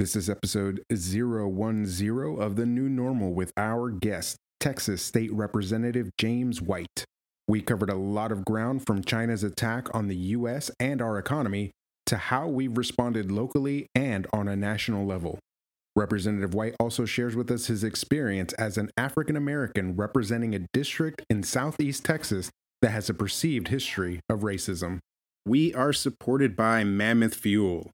This is episode 010 of The New Normal with our guest, Texas State Representative James White. We covered a lot of ground from China's attack on the U.S. and our economy to how we've responded locally and on a national level. Representative White also shares with us his experience as an African American representing a district in Southeast Texas that has a perceived history of racism. We are supported by Mammoth Fuel.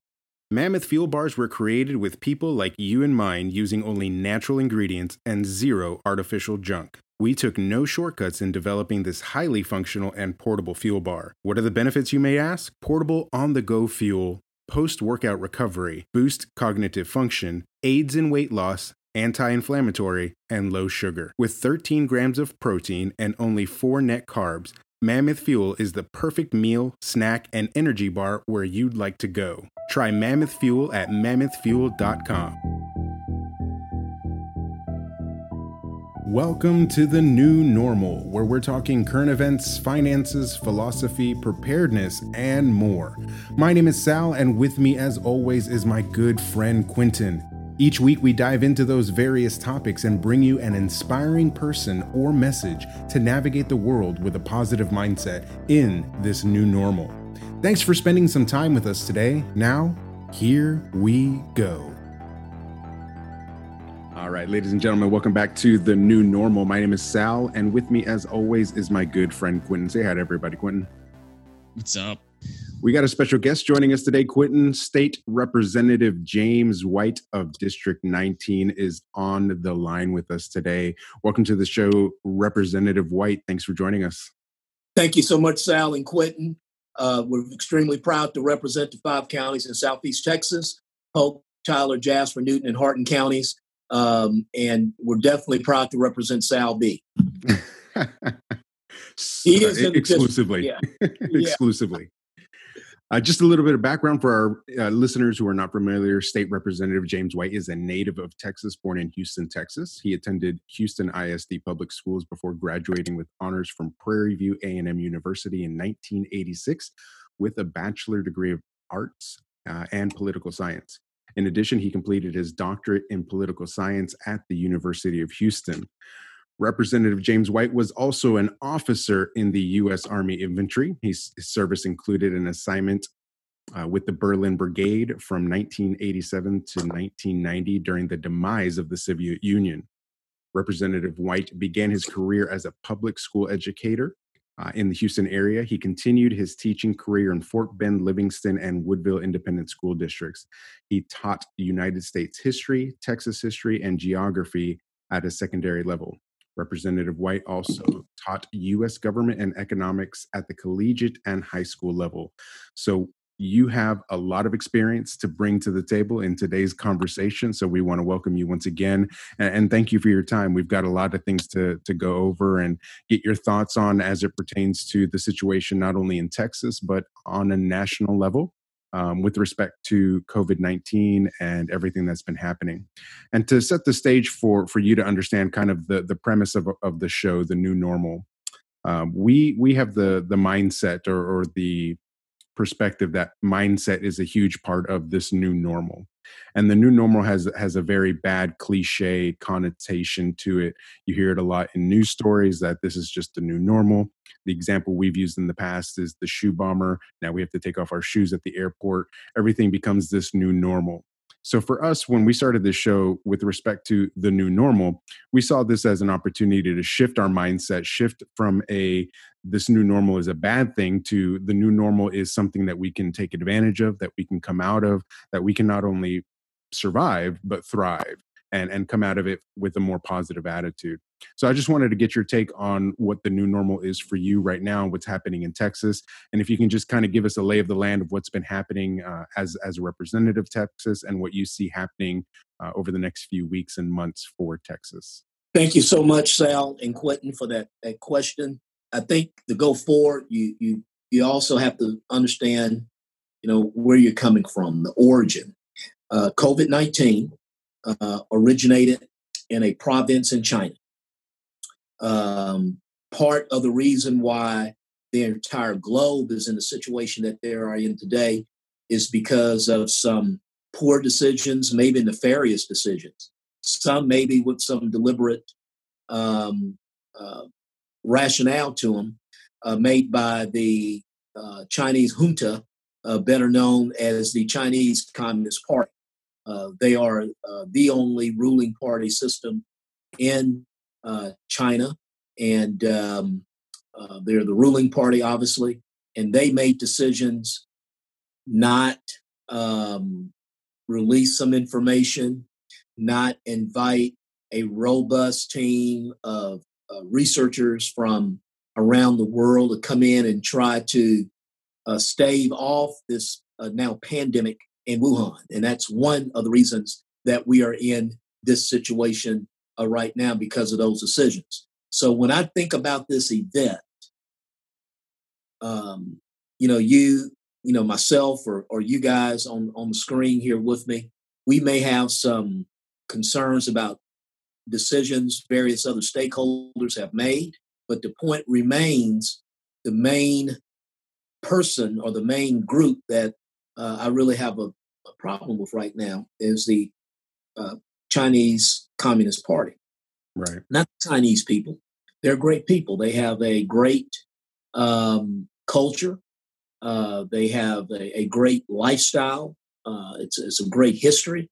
Mammoth Fuel bars were created with people like you in mind using only natural ingredients and zero artificial junk. We took no shortcuts in developing this highly functional and portable fuel bar. What are the benefits, you may ask? Portable on the go fuel, post workout recovery, boost cognitive function, aids in weight loss, anti inflammatory, and low sugar. With 13 grams of protein and only 4 net carbs, Mammoth Fuel is the perfect meal, snack, and energy bar where you'd like to go. Try Mammoth Fuel at mammothfuel.com. Welcome to the new normal, where we're talking current events, finances, philosophy, preparedness, and more. My name is Sal, and with me, as always, is my good friend Quentin. Each week, we dive into those various topics and bring you an inspiring person or message to navigate the world with a positive mindset in this new normal. Thanks for spending some time with us today. Now, here we go. All right, ladies and gentlemen, welcome back to the new normal. My name is Sal, and with me, as always, is my good friend Quentin. Say hi to everybody, Quentin. What's up? We got a special guest joining us today. Quentin State Representative James White of District 19 is on the line with us today. Welcome to the show, Representative White. Thanks for joining us. Thank you so much, Sal and Quentin. Uh, we're extremely proud to represent the five counties in Southeast Texas Polk, Tyler, Jasper, Newton, and Hardin counties. Um, and we're definitely proud to represent Sal B. he is exclusively. Yeah. exclusively. Uh, just a little bit of background for our uh, listeners who are not familiar. State Representative James White is a native of Texas, born in Houston, Texas. He attended Houston ISD public schools before graduating with honors from Prairie View A&M University in 1986 with a bachelor degree of arts uh, and political science. In addition, he completed his doctorate in political science at the University of Houston. Representative James White was also an officer in the U.S. Army Infantry. His, service included an assignment uh, with the Berlin Brigade from 1987 to 1990 during the demise of the Soviet Union. Representative White began his career as a public school educator uh, in the Houston area. He continued his teaching career in Fort Bend, Livingston, and Woodville Independent School Districts. He taught United States history, Texas history, and geography at a secondary level. Representative White also taught U.S. government and economics at the collegiate and high school level. So you have a lot of experience to bring to the table in today's conversation. So we want to welcome you once again and, thank you for your time. We've got a lot of things to, to go over and get your thoughts on as it pertains to the situation, not only in Texas, but on a national level um, with respect to COVID 19 and everything that's been happening. And to set the stage for, for you to understand kind of the, the premise of, of the show, the new normal, um, we, we have the, the mindset or, or the perspective that mindset is a huge part of this new normal and the new normal has has a very bad cliche connotation to it. You hear it a lot in news stories that this is just the new normal. The example we've used in the past is the shoe bomber. Now we have to take off our shoes at the airport. Everything becomes this new normal so for us, when we started this show with respect to the new normal, we saw this as an opportunity to shift our mindset, shift from a this new normal is a bad thing to the new normal is something that we can take advantage of, that we can come out of, that we can not only survive but thrive and and come out of it with a more positive attitude. So I just wanted to get your take on what the new normal is for you right now, and what's happening in Texas, and if you can just kind of give us a lay of the land of what's been happening uh, as as a representative of Texas and what you see happening uh, over the next few weeks and months for Texas. Thank you so much, Sal and Quentin, for that that question. I think to go forward, you you you also have to understand, you know, where you're coming from, the origin. Uh, COVID nineteen uh, originated in a province in China. Um, part of the reason why the entire globe is in the situation that they are in today is because of some poor decisions, maybe nefarious decisions. Some maybe with some deliberate um, uh, rationale to them, uh, made by the uh, Chinese junta, uh, better known as the Chinese Communist Party. Uh, they are uh, the only ruling party system in China, and um, they're the ruling party, obviously, and they made decisions not um, release some information, not invite a robust team of uh, researchers from around the world to come in and try to uh, stave off this uh, now pandemic in Wuhan. And that's one of the reasons that we are in this situation uh, right now because of those decisions. So when I think about this event, um, you know, you, you know, myself or, or you guys on, on the screen here with me, we may have some concerns about decisions various other stakeholders have made, but the point remains the main person or the main group that uh, I really have a, a, problem with right now is the uh, Chinese Communist Party. Right. Not the Chinese people. They're great people. They have a great um, culture. Uh, they have a, a great lifestyle. Uh, it's, it's a great history,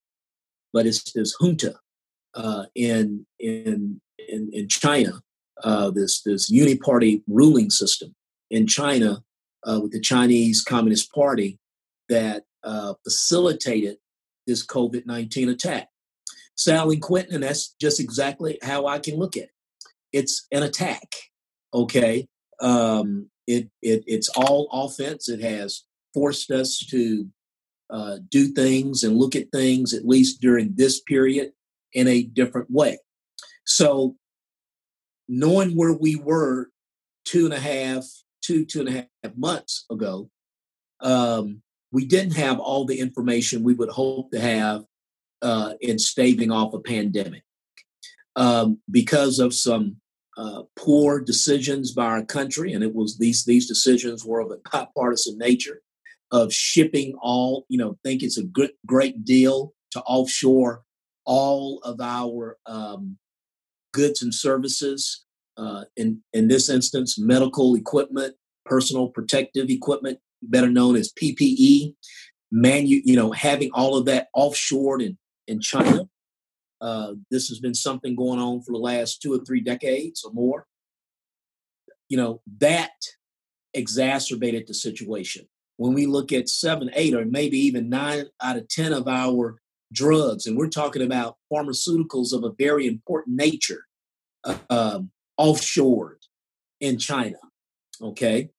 but it's this junta uh, in in in, in China, uh, this this uniparty ruling system in China uh, with the Chinese Communist Party that uh, facilitated this COVID nineteen attack. Sally Quentin, and that's just exactly how I can look at it. It's an attack. Okay, um, it, it it's all offense. It has forced us to uh, do things and look at things at least during this period in a different way. So, knowing where we were two and a half, two, two and a half months ago, um, we didn't have all the information we would hope to have uh, in staving off a pandemic. Um, because of some uh, poor decisions by our country, and it was these these decisions were of a bipartisan nature of shipping all, you know, think it's a good great deal to offshore all of our um, goods and services. Uh, in in this instance, medical equipment, personal protective equipment, better known as PPE, manu- you know, having all of that offshored in in China. Uh, this has been something going on for the last two or three decades or more. You know, that exacerbated the situation. When we look at seven, eight, or maybe even nine out of 10 of our drugs, and we're talking about pharmaceuticals of a very important nature, uh, in China. Okay,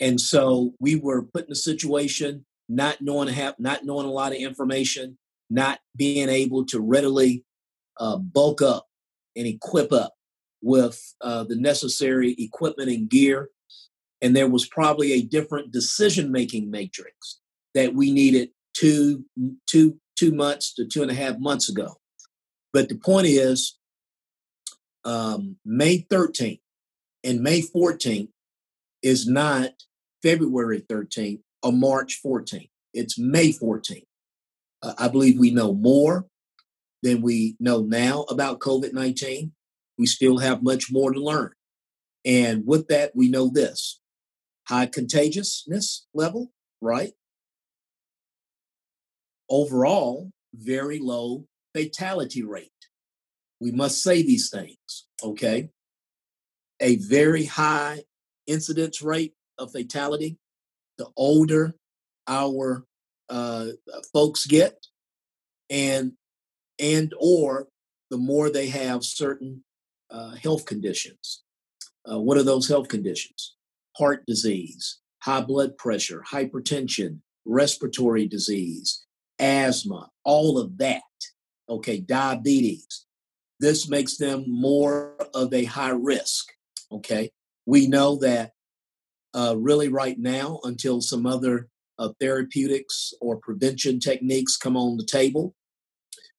and so we were put in a situation not knowing have not knowing a lot of information, not being able to readily uh, bulk up and equip up with uh, the necessary equipment and gear. And there was probably a different decision making matrix that we needed two, two two months to two and a half months ago. But the point is, um, May 13th and May 14th is not February 13th or March 14th. It's May 14th. Uh, I believe we know more than we know now about COVID 19. We still have much more to learn. And with that, we know this high contagiousness level, right? overall very low fatality rate. We must say these things, okay? A very high incidence rate of fatality. The older our uh, folks get, and and or the more they have certain uh, health conditions. Uh, what are those health conditions? Heart disease, high blood pressure, hypertension, respiratory disease, asthma, all of that, okay, diabetes. This makes them more of a high risk, okay? We know that uh, really right now, until some other uh, therapeutics or prevention techniques come on the table,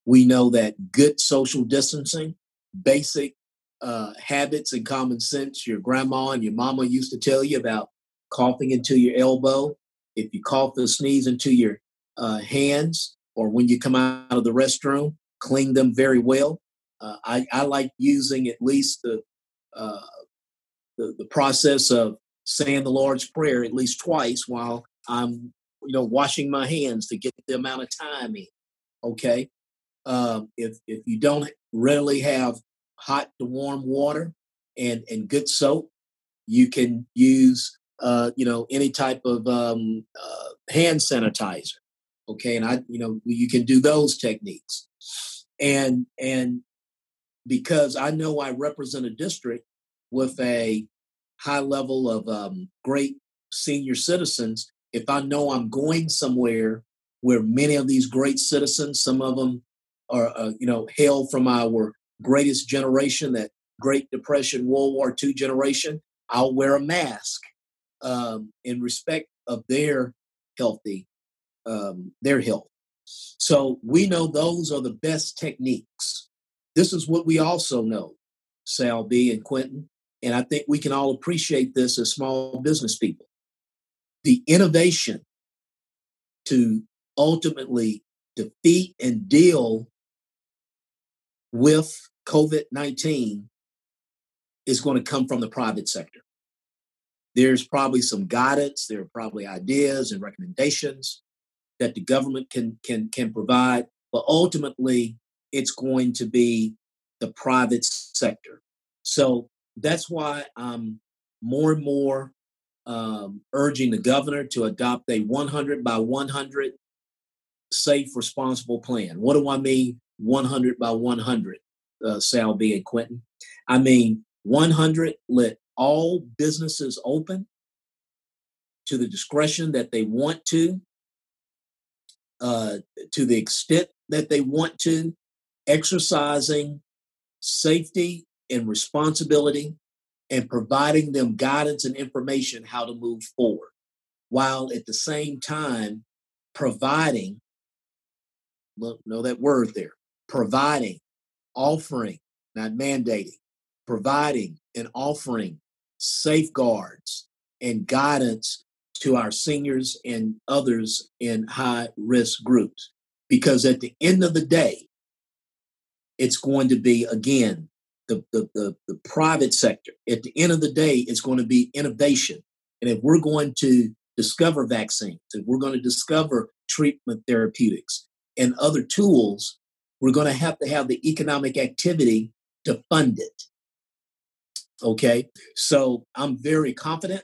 we know that good social distancing, basic uh, habits and common sense your grandma and your mama used to tell you about coughing into your elbow. If you cough or sneeze into your uh, hands, or when you come out of the restroom, clean them very well. Uh, I, I, like using at least the, uh, the, the process of saying the Lord's Prayer at least twice while I'm you know washing my hands to get the amount of time in. Okay, um, if if you don't readily have hot to warm water and and good soap, you can use uh, you know any type of um, uh, hand sanitizer. Okay, and I you know you can do those techniques, and and because I know I represent a district with a high level of um, great senior citizens, if I know I'm going somewhere where many of these great citizens, some of them are, uh, you know, hail from our greatest generation, that Great Depression, World War II generation, I'll wear a mask um, in respect of their healthy, um, their health. So we know those are the best techniques. This is what we also know, Sal B and Quentin, and I think we can all appreciate this as small business people the innovation to ultimately defeat and deal with COVID 19 is going to come from the private sector. There's probably some guidance, there are probably ideas and recommendations that the government can can can provide, but ultimately it's going to be the private sector. So that's why I'm more and more um, urging the governor to adopt a 100 by 100 safe, responsible plan. What do I mean 100 by 100, uh, Sal B. and Quentin? I mean 100, let all businesses open to the discretion that they want to, uh, to the extent that they want to, exercising safety and responsibility and providing them guidance and information how to move forward, while at the same time providing, look, know that word there, providing, offering, not mandating, providing and offering safeguards and guidance to our seniors and others in high risk groups. Because at the end of the day, it's going to be, again, the, the, the, the private sector. At the end of the day, it's going to be innovation. And if we're going to discover vaccines, if we're going to discover treatment therapeutics and other tools, we're going to have to have the economic activity to fund it. Okay, so I'm very confident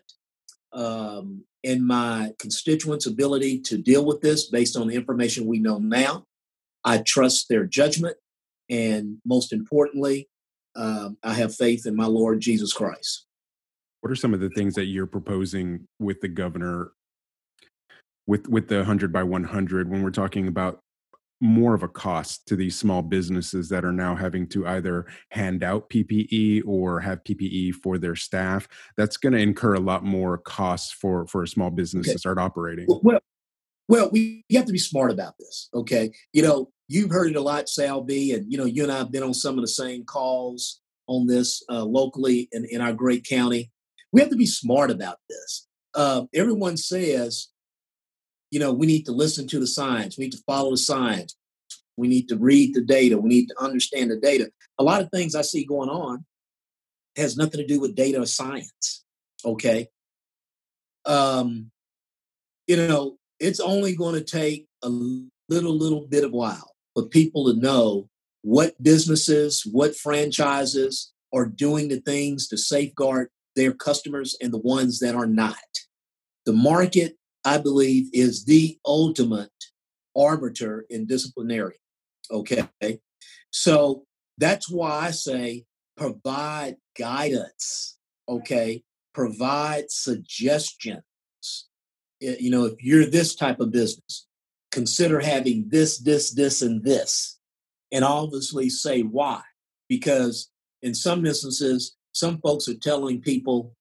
um, in my constituents' ability to deal with this based on the information we know now. I trust their judgment, and most importantly, um, I have faith in my Lord Jesus Christ. What are some of the things that you're proposing with the governor with with the 100 by 100 when we're talking about more of a cost to these small businesses that are now having to either hand out PPE or have PPE for their staff. That's going to incur a lot more costs for for a small business okay. to start operating. Well, well, we have to be smart about this. Okay, you know, you've heard it a lot, Sal B, and you know, you and I have been on some of the same calls on this uh, locally in, in our great county. We have to be smart about this. Uh, everyone says, you know, we need to listen to the science, we need to follow the science, we need to read the data, we need to understand the data. A lot of things I see going on has nothing to do with data or science. Okay. Um, you know, it's only going to take a little, little bit of while for people to know what businesses, what franchises are doing the things to safeguard their customers and the ones that are not. The market, I believe, is the ultimate arbiter in disciplinary. Okay. So that's why I say provide guidance. Okay. Provide suggestions. You know, if you're this type of business, consider having this, this, this, and this. And obviously say why. Because in some instances, some folks are telling people,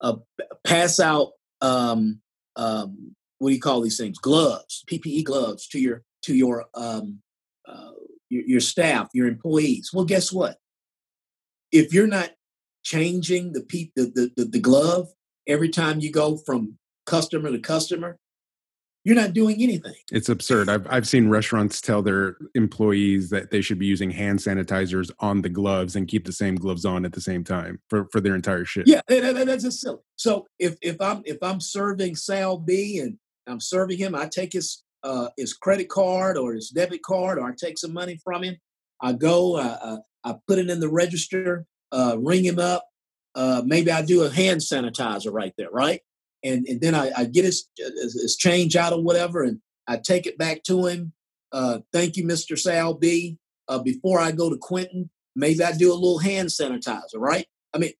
uh, pass out, um, um, what do you call these things? Gloves, PPE gloves to your to your um, uh, your, your staff, your employees. Well, guess what? If you're not changing the, the, the, the glove every time you go from customer to customer, you're not doing anything. It's absurd. I've I've seen restaurants tell their employees that they should be using hand sanitizers on the gloves and keep the same gloves on at the same time for, for their entire shift. Yeah, that's just silly. So if if I'm if I'm serving Sal B and I'm serving him, I take his uh, his credit card or his debit card, or I take some money from him. I go, I, I put it in the register, uh, ring him up. Uh, maybe I do a hand sanitizer right there, right? And and then I, I get his, his change out or whatever, and I take it back to him. Uh, thank you, Mr. Sal B. Uh, before I go to Quentin, maybe I do a little hand sanitizer, right? I mean,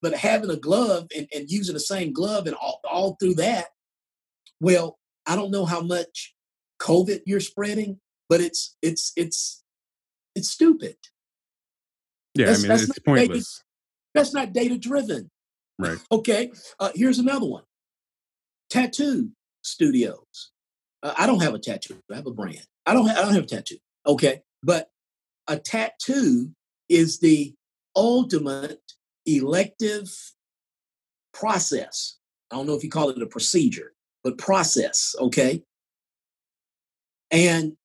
but having a glove and, and using the same glove and all, all through that, well, I don't know how much COVID you're spreading, but it's it's it's it's stupid. Yeah, that's, I mean, it's pointless. Data, that's not data driven. Right. Okay. Uh, here's another one tattoo studios. Uh, I don't have a tattoo. I have a brand. I don't. Ha- I don't have a tattoo. Okay, but a tattoo is the ultimate elective process. I don't know if you call it a procedure, but process. Okay, and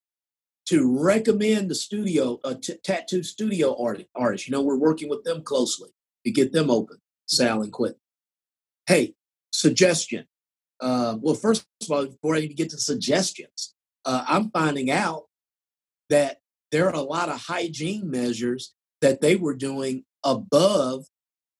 to recommend the studio, a t- tattoo studio artist, artist, you know, we're working with them closely to get them open. Sal and Quit. Hey, suggestion uh, well, first of all, before I even get to suggestions, uh, I'm finding out that there are a lot of hygiene measures that they were doing above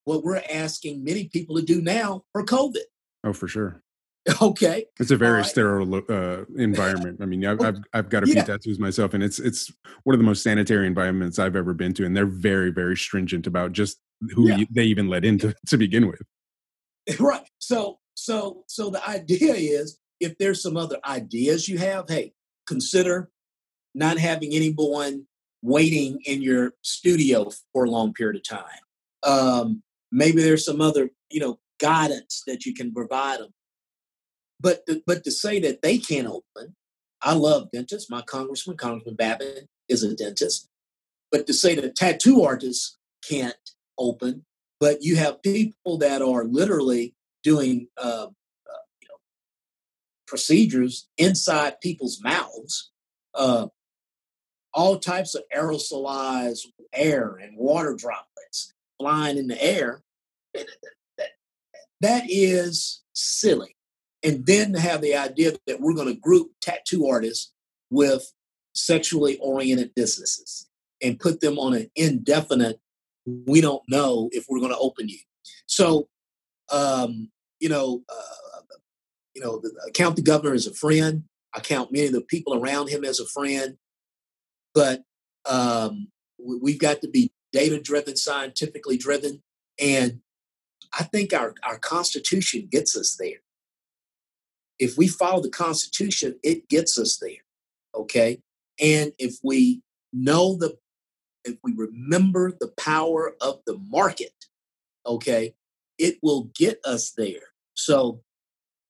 what we're asking many people to do now for COVID. Oh, for sure. Okay. It's a very right. sterile uh, environment. I mean, I've, I've, I've got a few yeah. tattoos myself, and it's it's one of the most sanitary environments I've ever been to, and they're very very stringent about just who yeah. you, they even let into to begin with. Right. So so, so the idea is if there's some other ideas you have, hey, consider not having anyone waiting in your studio for a long period of time. Um, maybe there's some other, you know, guidance that you can provide them. But to, but to say that they can't open, I love dentists. My congressman, Congressman Babin, is a dentist. But to say that tattoo artists can't open, but you have people that are literally doing uh, uh, you know, procedures inside people's mouths, uh, all types of aerosolized air and water droplets flying in the air. That is silly. And then to have the idea that we're going to group tattoo artists with sexually oriented businesses and put them on an indefinite, we don't know if we're going to open you. So um, you know, uh, you know, I count the governor as a friend. I count many of the people around him as a friend. But um, we've got to be data driven, scientifically driven. And I think our, our Constitution gets us there. If we follow the Constitution, it gets us there. Okay. And if we know the, if we remember the power of the market, okay, it will get us there. So,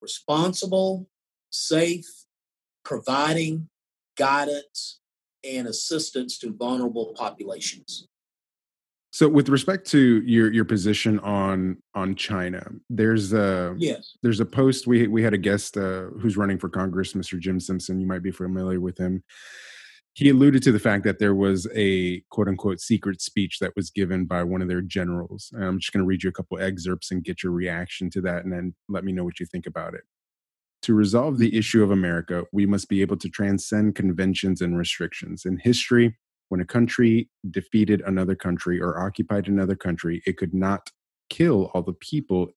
responsible, safe, providing guidance and assistance to vulnerable populations. So, with respect to your your position on on China, there's a yes, there's a post we we had a guest uh, who's running for Congress, Mr. Jim Simpson. You might be familiar with him he alluded to the fact that there was a quote unquote secret speech that was given by one of their generals. And I'm just going to read you a couple excerpts and get your reaction to that, and then let me know what you think about it. To resolve the issue of America, we must be able to transcend conventions and restrictions. In history, when a country defeated another country or occupied another country, it could not kill all the people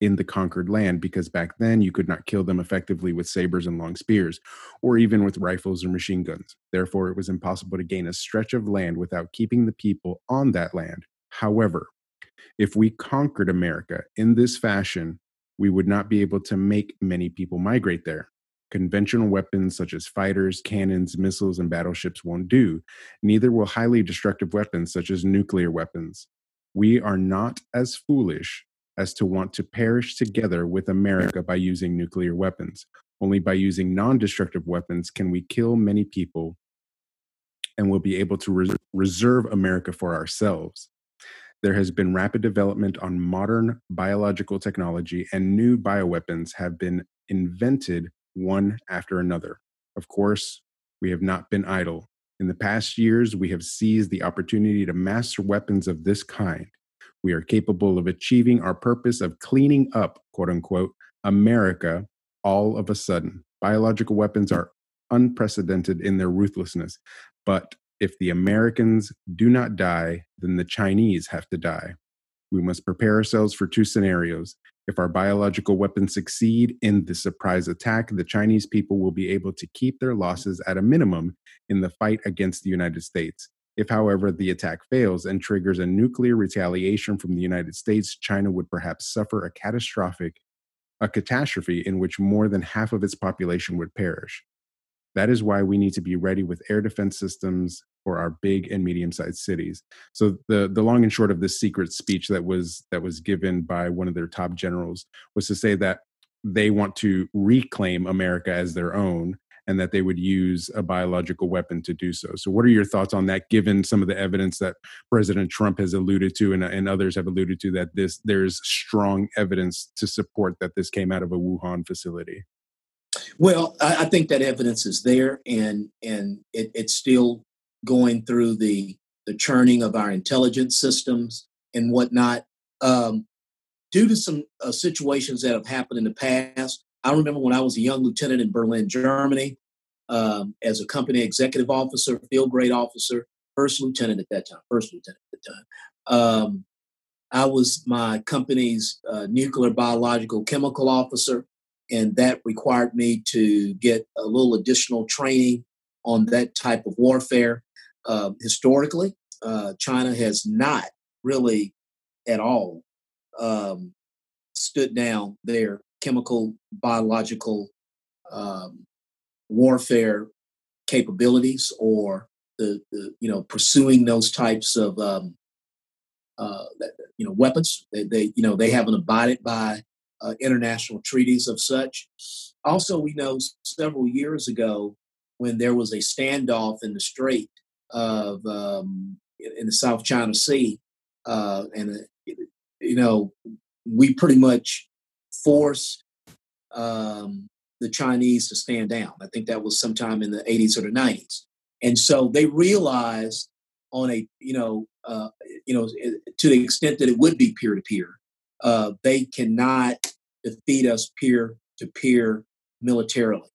in the conquered land because back then you could not kill them effectively with sabers and long spears, or even with rifles or machine guns. Therefore, it was impossible to gain a stretch of land without keeping the people on that land. However, if we conquered America in this fashion, we would not be able to make many people migrate there. Conventional weapons such as fighters, cannons, missiles, and battleships won't do. Neither will highly destructive weapons such as nuclear weapons. We are not as foolish as to want to perish together with America by using nuclear weapons. Only by using non destructive weapons can we kill many people and we'll be able to res- reserve America for ourselves. There has been rapid development on modern biological technology, and new bioweapons have been invented one after another. Of course, we have not been idle. In the past years, we have seized the opportunity to master weapons of this kind. We are capable of achieving our purpose of cleaning up, quote unquote, America all of a sudden. Biological weapons are unprecedented in their ruthlessness. But if the Americans do not die, then the Chinese have to die. We must prepare ourselves for two scenarios. If our biological weapons succeed in the surprise attack, the Chinese people will be able to keep their losses at a minimum in the fight against the United States. If, however, the attack fails and triggers a nuclear retaliation from the United States, China would perhaps suffer a catastrophic a catastrophe in which more than half of its population would perish. That is why we need to be ready with air defense systems for our big and medium-sized cities. So the the long and short of this secret speech that was that was given by one of their top generals was to say that they want to reclaim America as their own and that they would use a biological weapon to do so. So, what are your thoughts on that, given some of the evidence that President Trump has alluded to and, and others have alluded to that this there's strong evidence to support that this came out of a Wuhan facility? Well, I, I think that evidence is there, and and it, it's still going through the the churning of our intelligence systems and whatnot. Um, due to some uh, situations that have happened in the past, I remember when I was a young lieutenant in Berlin, Germany, um, as a company executive officer, field grade officer, first lieutenant at that time, first lieutenant at the time. Um, I was my company's uh, nuclear biological chemical officer, and that required me to get a little additional training on that type of warfare. Uh, historically, uh, China has not really at all um, stood down their chemical, biological um, warfare capabilities or the, the, you know pursuing those types of um, uh, you know weapons. They, they, you know they haven't abided by uh, international treaties of such. Also, we know several years ago when there was a standoff in the Strait of um, in the South China Sea, uh, and uh, you know we pretty much force um, the Chinese to stand down. I think that was sometime in the 80s or the 90s. And so they realized on a, you know, uh, you know, to the extent that it would be peer to peer, they cannot defeat us peer to peer militarily.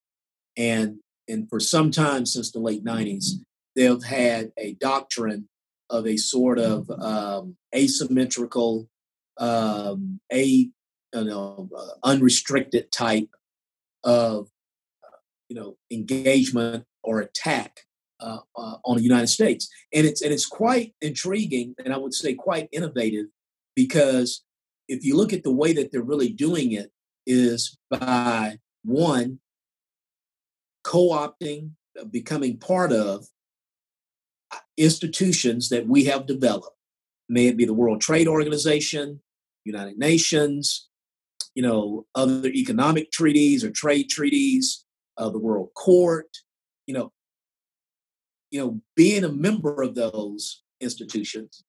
And and for some time since the late 90s, they've had a doctrine of a sort of um, asymmetrical, um, a you know, uh, unrestricted type of uh, you know engagement or attack uh, uh, on the United States, and it's and it's quite intriguing, and I would say quite innovative, because if you look at the way that they're really doing it, is by one co-opting, uh, becoming part of uh, institutions that we have developed, may it be the World Trade Organization, United Nations, you know, other economic treaties or trade treaties, uh, the World Court, you know, you know, being a member of those institutions,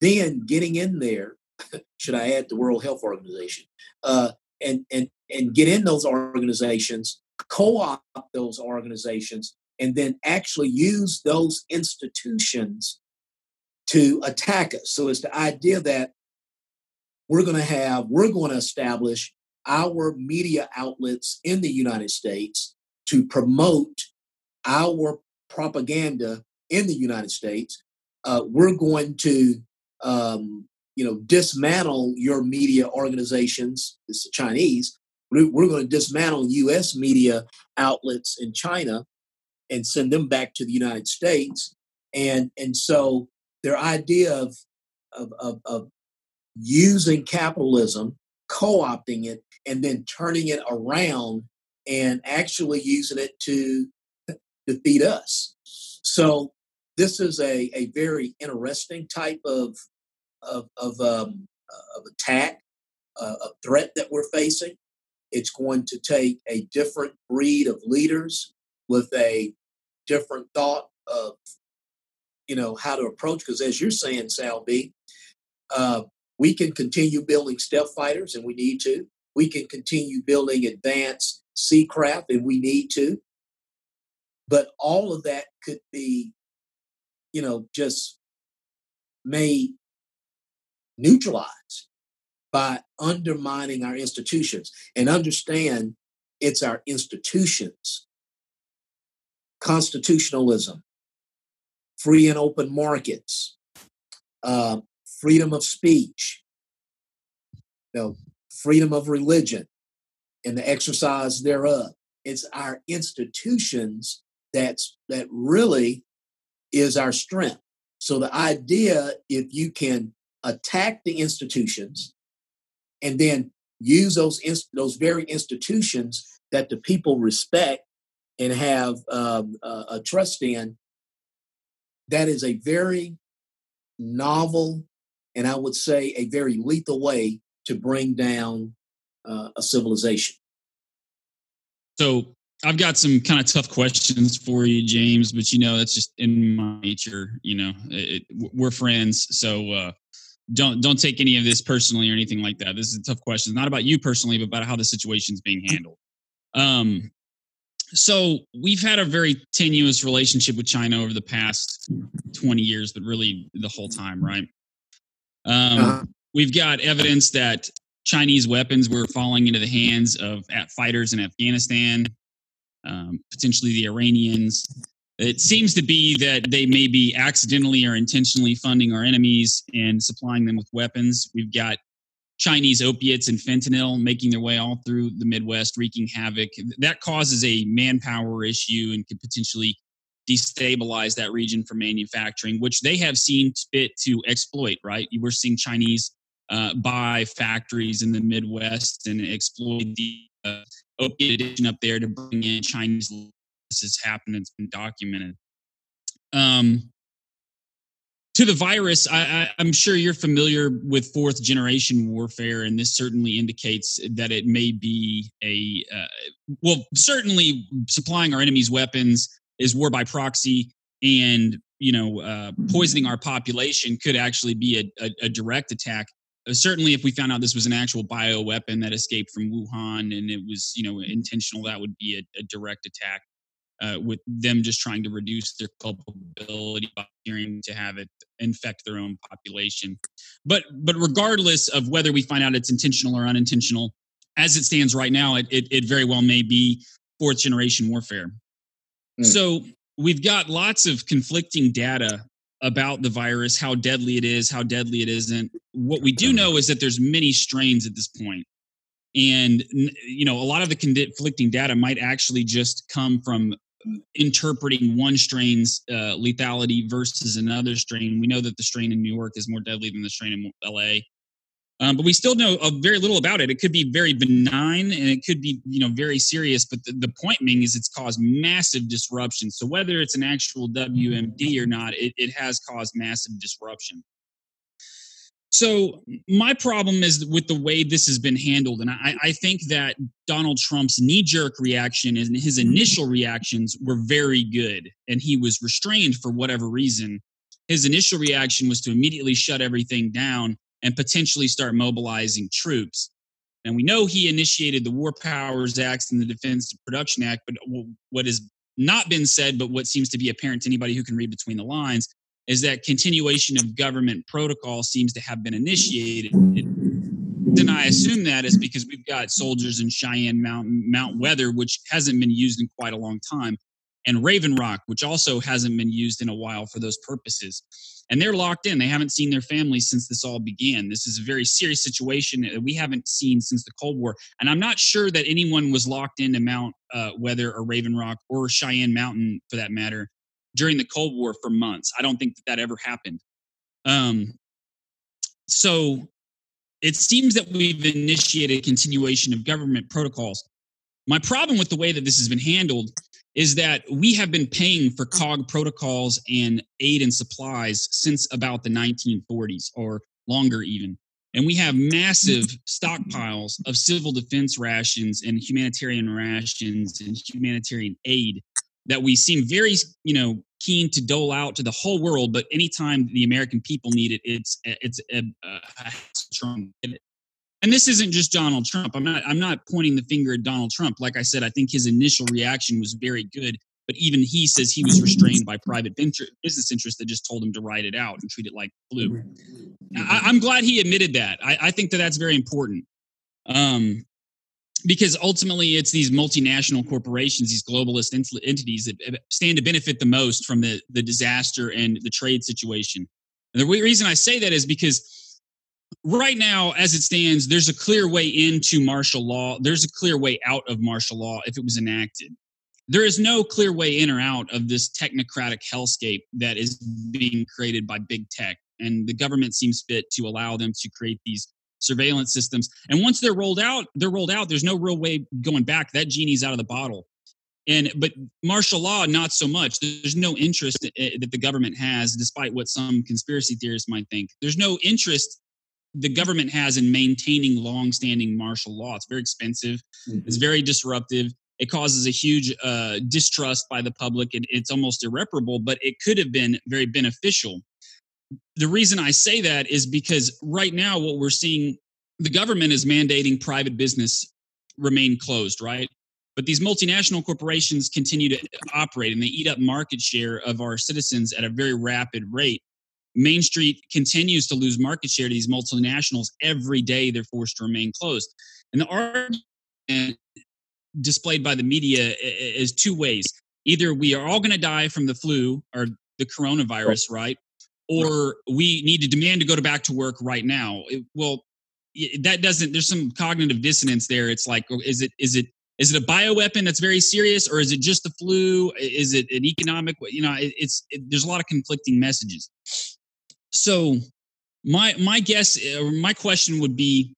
then getting in there, should I add the World Health Organization, uh, and and and get in those organizations, co-opt those organizations, and then actually use those institutions to attack us. So it's the idea that we're going to have, we're going to establish our media outlets in the United States to promote our propaganda in the United States. Uh, we're going to, um, you know, dismantle your media organizations. It's the Chinese. We're, going to dismantle U.S. media outlets in China and send them back to the United States. And and so their idea of of, of, of using capitalism, co opting it, and then turning it around and actually using it to defeat us. So this is a, a very interesting type of of of, um, of attack, uh, a threat that we're facing. It's going to take a different breed of leaders with a different thought of you know how to approach. Because as you're saying, Sal B, uh, we can continue building stealth fighters, and we need to. We can continue building advanced sea craft, if we need to. But all of that could be, you know, just made neutralized by undermining our institutions and understand it's our institutions constitutionalism free and open markets uh, freedom of speech you know, freedom of religion and the exercise thereof. It's our institutions that's that really is our strength. So the idea if you can attack the institutions and then use those those very institutions that the people respect and have um, uh, a trust in that is a very novel and i would say a very lethal way to bring down uh, a civilization so I've got some kind of tough questions for you, James, but you know that's just in my nature. You know, it, it, we're friends, so uh, don't don't take any of this personally or anything like that. This is a tough question, not about you personally, but about how the situation's being handled. Um, so we've had a very tenuous relationship with China over the past 20 years, but really the whole time, right? Um, uh-huh. We've got evidence that Chinese weapons were falling into the hands of fighters in Afghanistan, um, potentially the Iranians. It seems to be that they may be accidentally or intentionally funding our enemies and supplying them with weapons. We've got Chinese opiates and fentanyl making their way all through the Midwest, wreaking havoc. That causes a manpower issue and could potentially destabilize that region for manufacturing, which they have seen fit to exploit, right? We're seeing Chinese uh, buy factories in the Midwest and exploit the uh, opiate addiction up there to bring in Chinese this has happened. It's been documented. Um, to the virus, I, am sure you're familiar with fourth generation warfare, and this certainly indicates that it may be a uh, well, certainly supplying our enemies weapons is war by proxy, and you know, uh, poisoning our population could actually be a, a, a direct attack. Uh, certainly, if we found out this was an actual bio weapon that escaped from Wuhan and it was you know intentional, that would be a, a direct attack uh, with them just trying to reduce their culpability by fearing to have it infect their own population. But but regardless of whether we find out it's intentional or unintentional, as it stands right now, it it, it very well may be fourth generation warfare. Mm. So we've got lots of conflicting data about the virus, how deadly it is, how deadly it isn't. What we do know is that there's many strains at this point and you know a lot of the conflicting data might actually just come from interpreting one strain's uh, lethality versus another strain. We know that the strain in New York is more deadly than the strain in LA. Um, but we still know uh, very little about it. It could be very benign and it could be, you know, very serious. But the, the point being is it's caused massive disruption. So whether it's an actual WMD or not, it, it has caused massive disruption. So my problem is with the way this has been handled, and I, I think that Donald Trump's knee-jerk reaction and his initial reactions were very good, and he was restrained for whatever reason. His initial reaction was to immediately shut everything down and potentially start mobilizing troops. And we know he initiated the War Powers Act and the Defense Production Act, but what has not been said, but what seems to be apparent to anybody who can read between the lines, is that continuation of government protocol seems to have been initiated. And I assume that is because we've got soldiers in Cheyenne Mountain, Mount Weather, which hasn't been used in quite a long time, and Raven Rock, which also hasn't been used in a while for those purposes. And they're locked in. They haven't seen their families since this all began. This is a very serious situation that we haven't seen since the Cold War. And I'm not sure that anyone was locked into Mount uh, Weather or Raven Rock or Cheyenne Mountain for that matter during the Cold War for months. I don't think that that ever happened. Um, so it seems that we've initiated continuation of government protocols. My problem with the way that this has been handled is that we have been paying for mm. COG protocols and aid and supplies since about the 1940s or longer, even. And we have mm. massive stockpiles of civil defense rations and humanitarian rations and humanitarian aid that we seem very, you know, keen to dole out to the whole world, but anytime the American people need it, it's it's a, a strong. And this isn't just Donald Trump. I'm not I'm not pointing the finger at Donald Trump. Like I said, I think his initial reaction was very good, but even he says he was restrained by private business interests that just told him to write it out and treat it like flu. I, am glad he admitted that. I, I, think that that's very important. Um, because ultimately it's these multinational corporations, these globalist entities that stand to benefit the most from the, the disaster and the trade situation. And the reason I say that is because right now, as it stands, there's a clear way into martial law. There's a clear way out of martial law if it was enacted. There is no clear way in or out of this technocratic hellscape that is being created by big tech. And the government seems fit to allow them to create these surveillance systems. And once they're rolled out, they're rolled out. There's no real way going back. That genie's out of the bottle. And but martial law, not so much. There's no interest eh, that the government has, despite what some conspiracy theorists might think. There's no interest the government has in maintaining long-standing martial law. It's very expensive. Mm-hmm. It's very disruptive. It causes a huge uh, distrust by the public. and it's almost irreparable, but it could have been very beneficial the reason I say that is because right now, what we're seeing, the government is mandating private business remain closed, right? But these multinational corporations continue to operate and they eat up market share of our citizens at a very rapid rate. Main Street continues to lose market share to these multinationals every day. They're forced to remain closed. And the argument displayed by the media is two ways. Either we are all going to die from the flu or the coronavirus, right? or we need to demand to go to back to work right now. It, well, that doesn't. There's some cognitive dissonance there. It's like, oh, is it is it is it a bioweapon that's very serious, or is it just the flu? Is it an economic? You know, it, it's it, there's a lot of conflicting messages. So, my my guess or my question would be,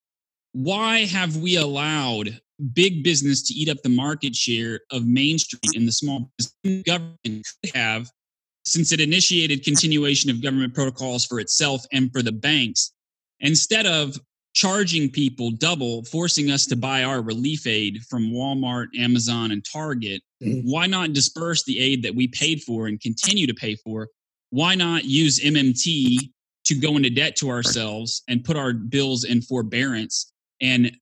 why have we allowed big business to eat up the market share of Main Street and the small business government could have since it initiated continuation of government protocols for itself and for the banks, instead of charging people double, forcing us to buy our relief aid from Walmart, Amazon, and Target, mm-hmm. why not disperse the aid that we paid for and continue to pay for? Why not use MMT to go into debt to ourselves and put our bills in forbearance and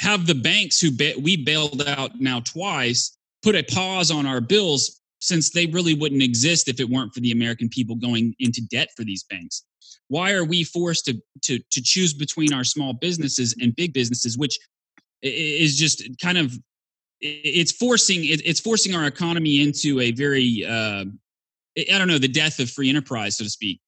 have the banks who ba- we bailed out now twice put a pause on our bills since they really wouldn't exist if it weren't for the American people going into debt for these banks. Why are we forced to to to choose between our small businesses and big businesses, which is just kind of it's forcing it's forcing our economy into a very uh, I don't know the death of free enterprise, so to speak.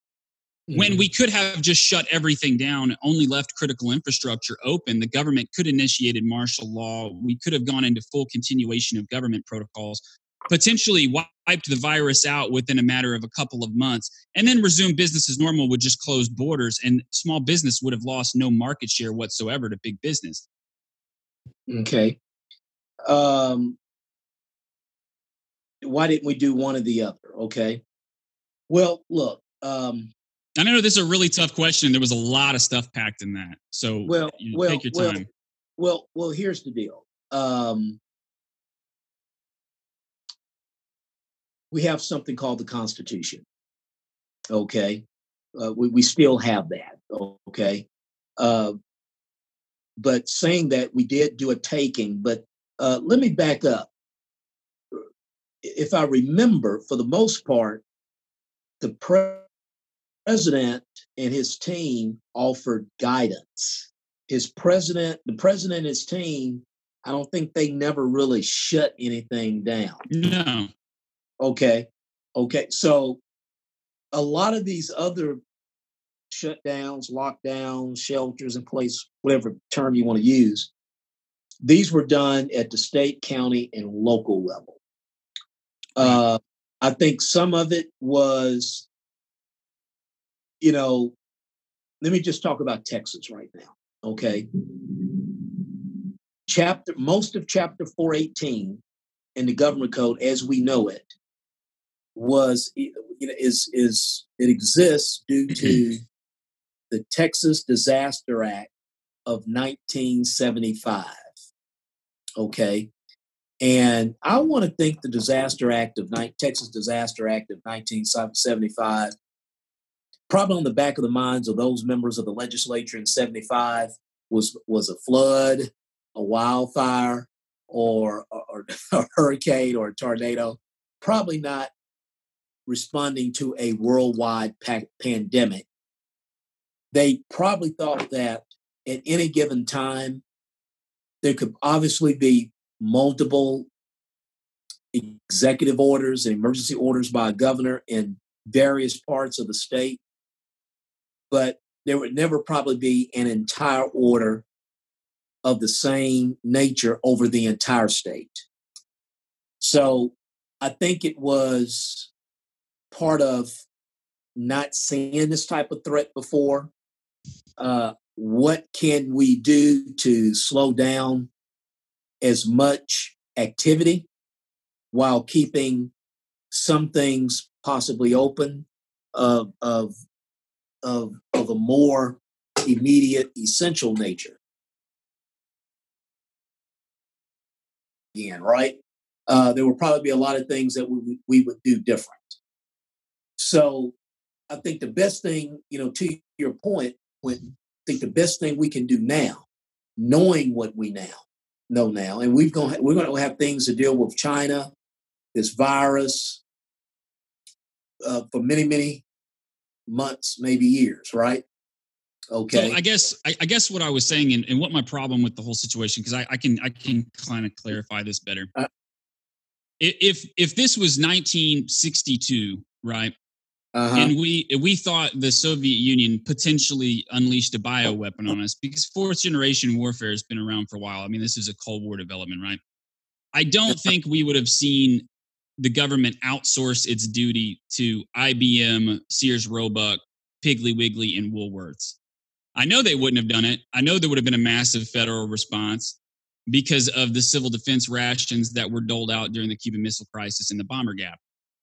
Mm-hmm. When we could have just shut everything down, only left critical infrastructure open, the government could have initiated martial law. We could have gone into full continuation of government protocols potentially wiped the virus out within a matter of a couple of months and then resume business as normal with just closed borders and small business would have lost no market share whatsoever to big business okay um why didn't we do one or the other okay well look um i know this is a really tough question there was a lot of stuff packed in that so well, you know, well take your time well, well well here's the deal um we have something called the Constitution. Okay. Uh, we, we still have that. Okay. Uh, but saying that we did do a taking, but uh, let me back up. If I remember, for the most part, the pre- president and his team offered guidance. His president, the president and his team, I don't think they never really shut anything down. No. Okay. Okay. So a lot of these other shutdowns, lockdowns, shelters in place, whatever term you want to use, these were done at the state, county, and local level. Uh, I think some of it was, you know, let me just talk about Texas right now. Okay. Chapter, most of chapter 418 in the government code as we know it was you know, is is it exists due to the Texas Disaster Act of 1975. Okay. And I want to think the Disaster Act of Texas Disaster Act of 1975, probably on the back of the minds of those members of the legislature in 75, was was a flood, a wildfire, or, or a hurricane or a tornado. Probably not responding to a worldwide pa- pandemic. They probably thought that at any given time, there could obviously be multiple executive orders and emergency orders by a governor in various parts of the state, but there would never probably be an entire order of the same nature over the entire state. So I think it was part of not seeing this type of threat before. Uh, what can we do to slow down as much activity while keeping some things possibly open of of of, of a more immediate essential nature. Again right? Uh, there will probably be a lot of things that we, we would do different. So i think the best thing you know to your point when I think the best thing we can do now, knowing what we now know now, and we've going we're going to have things to deal with China, this virus, uh, for many many months, maybe years, right? Okay. So I guess I, I, guess what I was saying, and, and, what my problem with the whole situation, because I, I, can I can kind of clarify this better. Uh, if if this was 1962, right? Uh-huh. And we we thought the Soviet Union potentially unleashed a bioweapon on us because fourth generation warfare has been around for a while. I mean, this is a Cold War development, right? I don't think we would have seen the government outsource its duty to IBM, Sears Roebuck, Piggly Wiggly, and Woolworths. I know they wouldn't have done it. I know there would have been a massive federal response because of the civil defense rations that were doled out during the Cuban Missile Crisis and the bomber gap.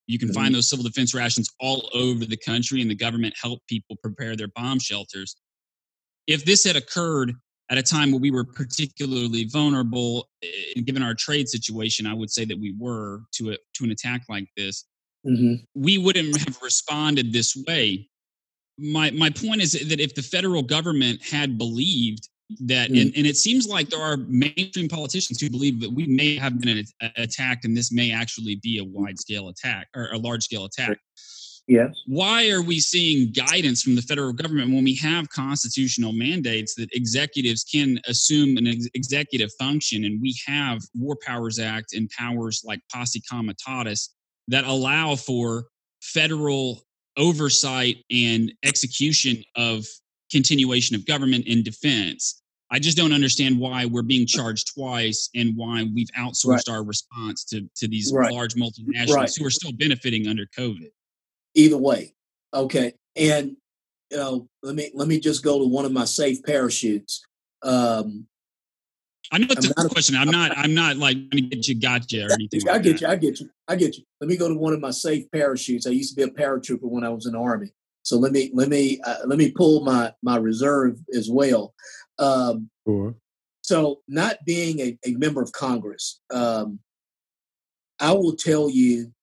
You can mm-hmm. find those civil defense rations all over the country, and the government helped people prepare their bomb shelters. If this had occurred at a time where we were particularly vulnerable, eh, given our trade situation, I would say that we were to a, to an attack like this. Mm-hmm. We wouldn't have responded this way. My my point is that if the federal government had believed that mm. and, and, it seems like there are mainstream politicians who believe that we may have been attacked and this may actually be a wide scale attack or a large scale attack yes why are we seeing guidance from the federal government when we have constitutional mandates that executives can assume an ex- executive function and we have war powers act and powers like posse comitatus that allow for federal oversight and execution of continuation of government and defense. I just don't understand why we're being charged twice and why we've outsourced right. our response to, to these right. large multinationals right. who are still benefiting under COVID. Either way. Okay. And you know, let me let me just go to one of my safe parachutes. Um, I know it's I'm a question. i am not. I'm not like let me get you gotcha or anything. I get you. I get you. I get you. Let me go to one of my safe parachutes. I used to be a paratrooper when I was in the army. So let me let me uh, let me pull my my reserve as well. Um, sure. So not being a, a member of Congress, um, I will tell you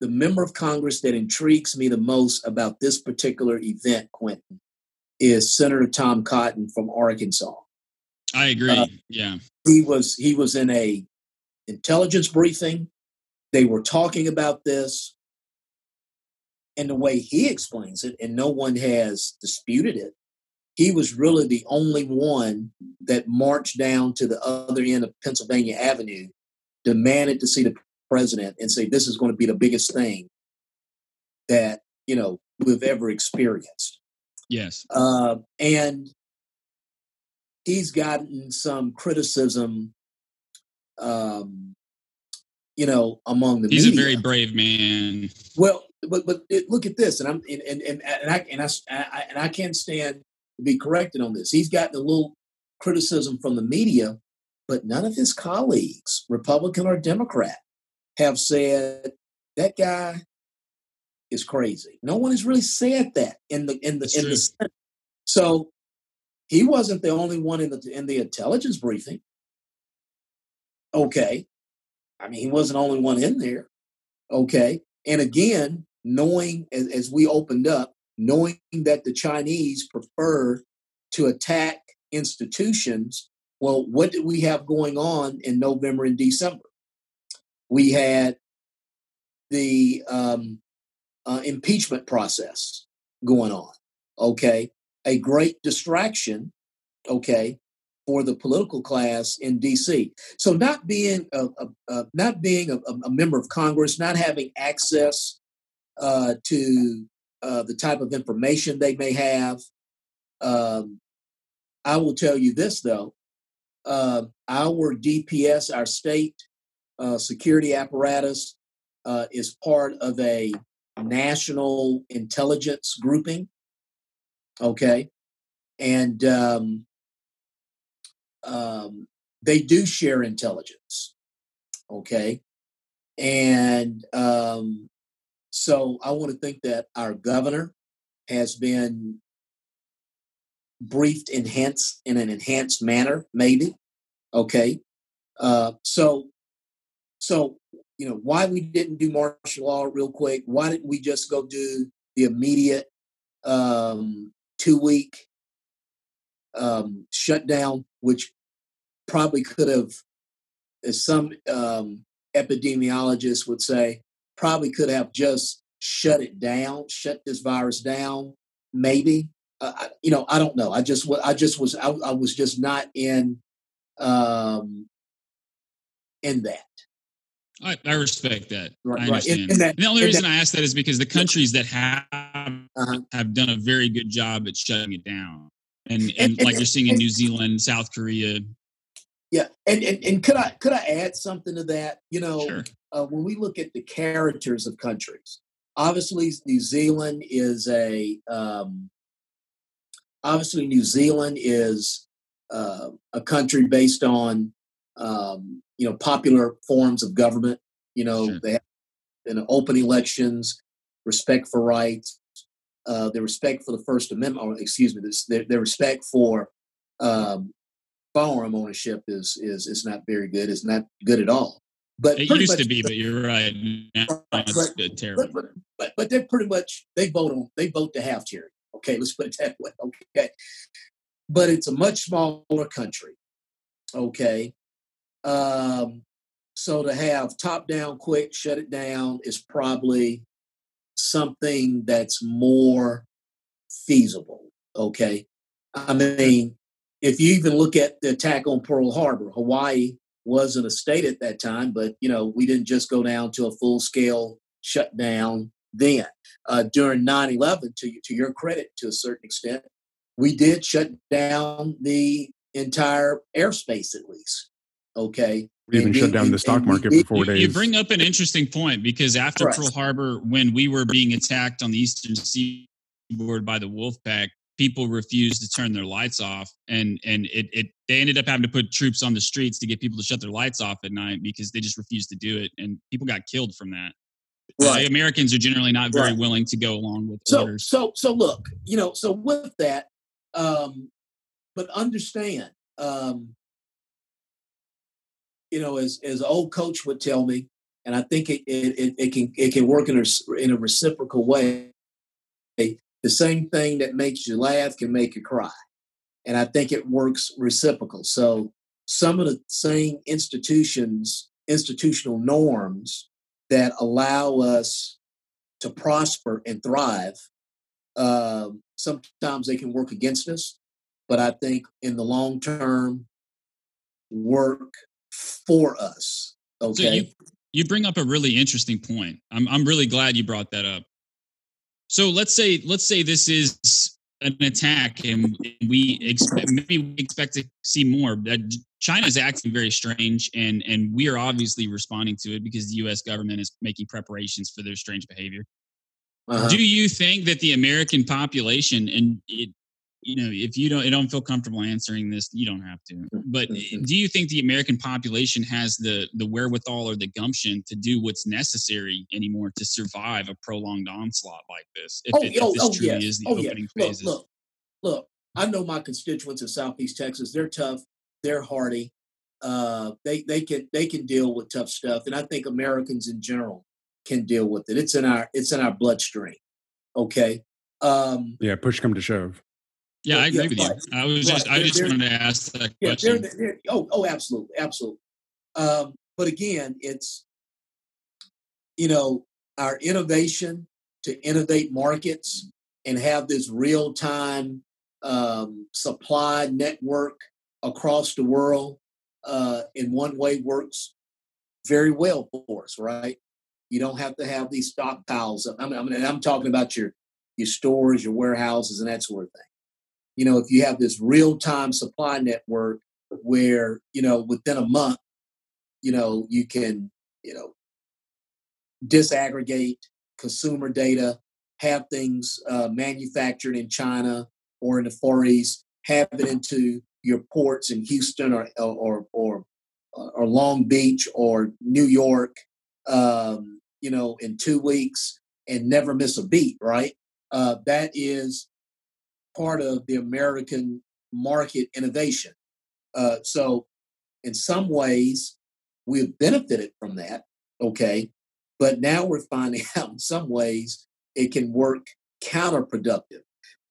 the member of Congress that intrigues me the most about this particular event, Quentin, is Senator Tom Cotton from Arkansas. I agree. Uh, yeah, he was he was in a intelligence briefing. They were talking about this and the way he explains it, and no one has disputed it, he was really the only one that marched down to the other end of Pennsylvania Avenue, demanded to see the president and say, This is going to be the biggest thing that, you know, we've ever experienced. Yes. Uh, and he's gotten some criticism um, you know, among the he's media. a very brave man. Well, but but it, look at this, and I'm and and and, and I and I, I and I can't stand to be corrected on this. He's gotten a little criticism from the media, but none of his colleagues, Republican or Democrat, have said that guy is crazy. No one has really said that in the in the That's in true. the Senate. So he wasn't the only one in the in the intelligence briefing. Okay. I mean, he wasn't the only one in there. Okay. And again, knowing as, as we opened up, knowing that the Chinese prefer to attack institutions, well, what did we have going on in November and December? We had the um, uh, impeachment process going on. Okay, a great distraction. Okay, for the political class in D.C. So not being a, a, a not being a, a, member of Congress, not having access uh, to uh, the type of information they may have. Um, I will tell you this though, uh, our DPS, our state uh, security apparatus, uh, is part of a national intelligence grouping. Okay, and um, um, they do share intelligence. Okay. And um, so I want to think that our governor has been briefed enhanced in an enhanced manner, maybe. Okay. Uh, so, so, you know, why we didn't do martial law real quick? Why didn't we just go do the immediate um, two week um, shutdown, which probably could have, as some um, epidemiologists would say, probably could have just shut it down, shut this virus down. Maybe, uh, you know, I don't know. I just, I just was, I, I was just not in, um, in that. I, I respect that. Right, I understand. Right. That, the only reason that, I ask that is because the countries that have uh-huh. have done a very good job at shutting it down, and and, and like you're seeing in New Zealand, South Korea, yeah, and, and and could I could I add something to that? You know, sure. uh, when we look at the characters of countries, obviously New Zealand is a um, obviously New Zealand is uh, a country based on um, you know popular forms of government. You know, sure. they have you know, open elections, respect for rights, uh, the respect for the First Amendment, or excuse me, their, their respect for um, firearm ownership is is is not very good. It's not good at all. But it used much, to be, but you're right. Now right, it's but, terrible. But, but, but they're pretty much they vote on they vote to have tyranny. Okay, let's put it that way. Okay, but it's a much smaller country. Okay, um, so to have top down quick shut it down is probably something that's more feasible. Okay, I mean if you even look at the attack on Pearl Harbor, Hawaii wasn't a state at that time, but you know we didn't just go down to a full scale shutdown then. Uh, during 9/11, to to your credit, to a certain extent, we did shut down the entire airspace at least. Okay. We even and shut down the stock market for four days. You bring up an interesting point because after Pearl Harbor, when we were being attacked on the eastern seaboard by the wolf pack, people refused to turn their lights off and and it, it they ended up having to put troops on the streets to get people to shut their lights off at night because they just refused to do it and people got killed from that right. Uh, americans are generally not very right. willing to go along with so, orders so so look you know so with that um but understand um you know as as old coach would tell me and i think it it, it can it can work in a in a reciprocal way the same thing that makes you laugh can make you cry. And I think it works reciprocal. So some of the same institutions, institutional norms that allow us to prosper and thrive, uh, sometimes they can work against us. But I think in the long term, work for us. Okay. So you, you bring up a really interesting point. I'm, I'm really glad you brought that up. So let's say let's say this is an attack, and we expect maybe we expect to see more. That China is acting very strange, and and we are obviously responding to it because the U.S. government is making preparations for their strange behavior. Uh-huh. Do you think that the American population, and it, you know, if you don't, you don't feel comfortable answering this, you don't have to. But mm-hmm. do you think the American population has the the wherewithal or the gumption to do what's necessary anymore to survive a prolonged onslaught like this? If, oh, it, oh, if this oh, truly yes. is the oh, opening yeah. phases. Look, look, look, I know my constituents in Southeast Texas. They're tough. They're hardy. Uh, they they can they can deal with tough stuff, and I think Americans in general can deal with it. It's in our it's in our bloodstream. Okay. Um, yeah, push come to shove Yeah, I agree yeah, with right. you. I was just I just wanted to ask that yeah, question. They're, they're, oh, oh, absolutely, absolutely. Um, but again, it's you know our innovation to innovate markets and have this real time um, supply network across the world uh, in one way works very well for us, right? You don't have to have these stockpiles. I mean, I mean, I'm talking about your your stores, your warehouses, and that sort of thing. You know, if you have this real time supply network where you know within a month, you know you can you know disaggregate consumer data, have things uh, manufactured in China or in the Far East, have it into your ports in Houston or or or, or Long Beach or New York, um, you know, in two weeks and never miss a beat, right? Uh, that is part of the American market innovation. Uh, so, in some ways, we've benefited from that. Okay, but now we're finding out in some ways it can work counterproductive.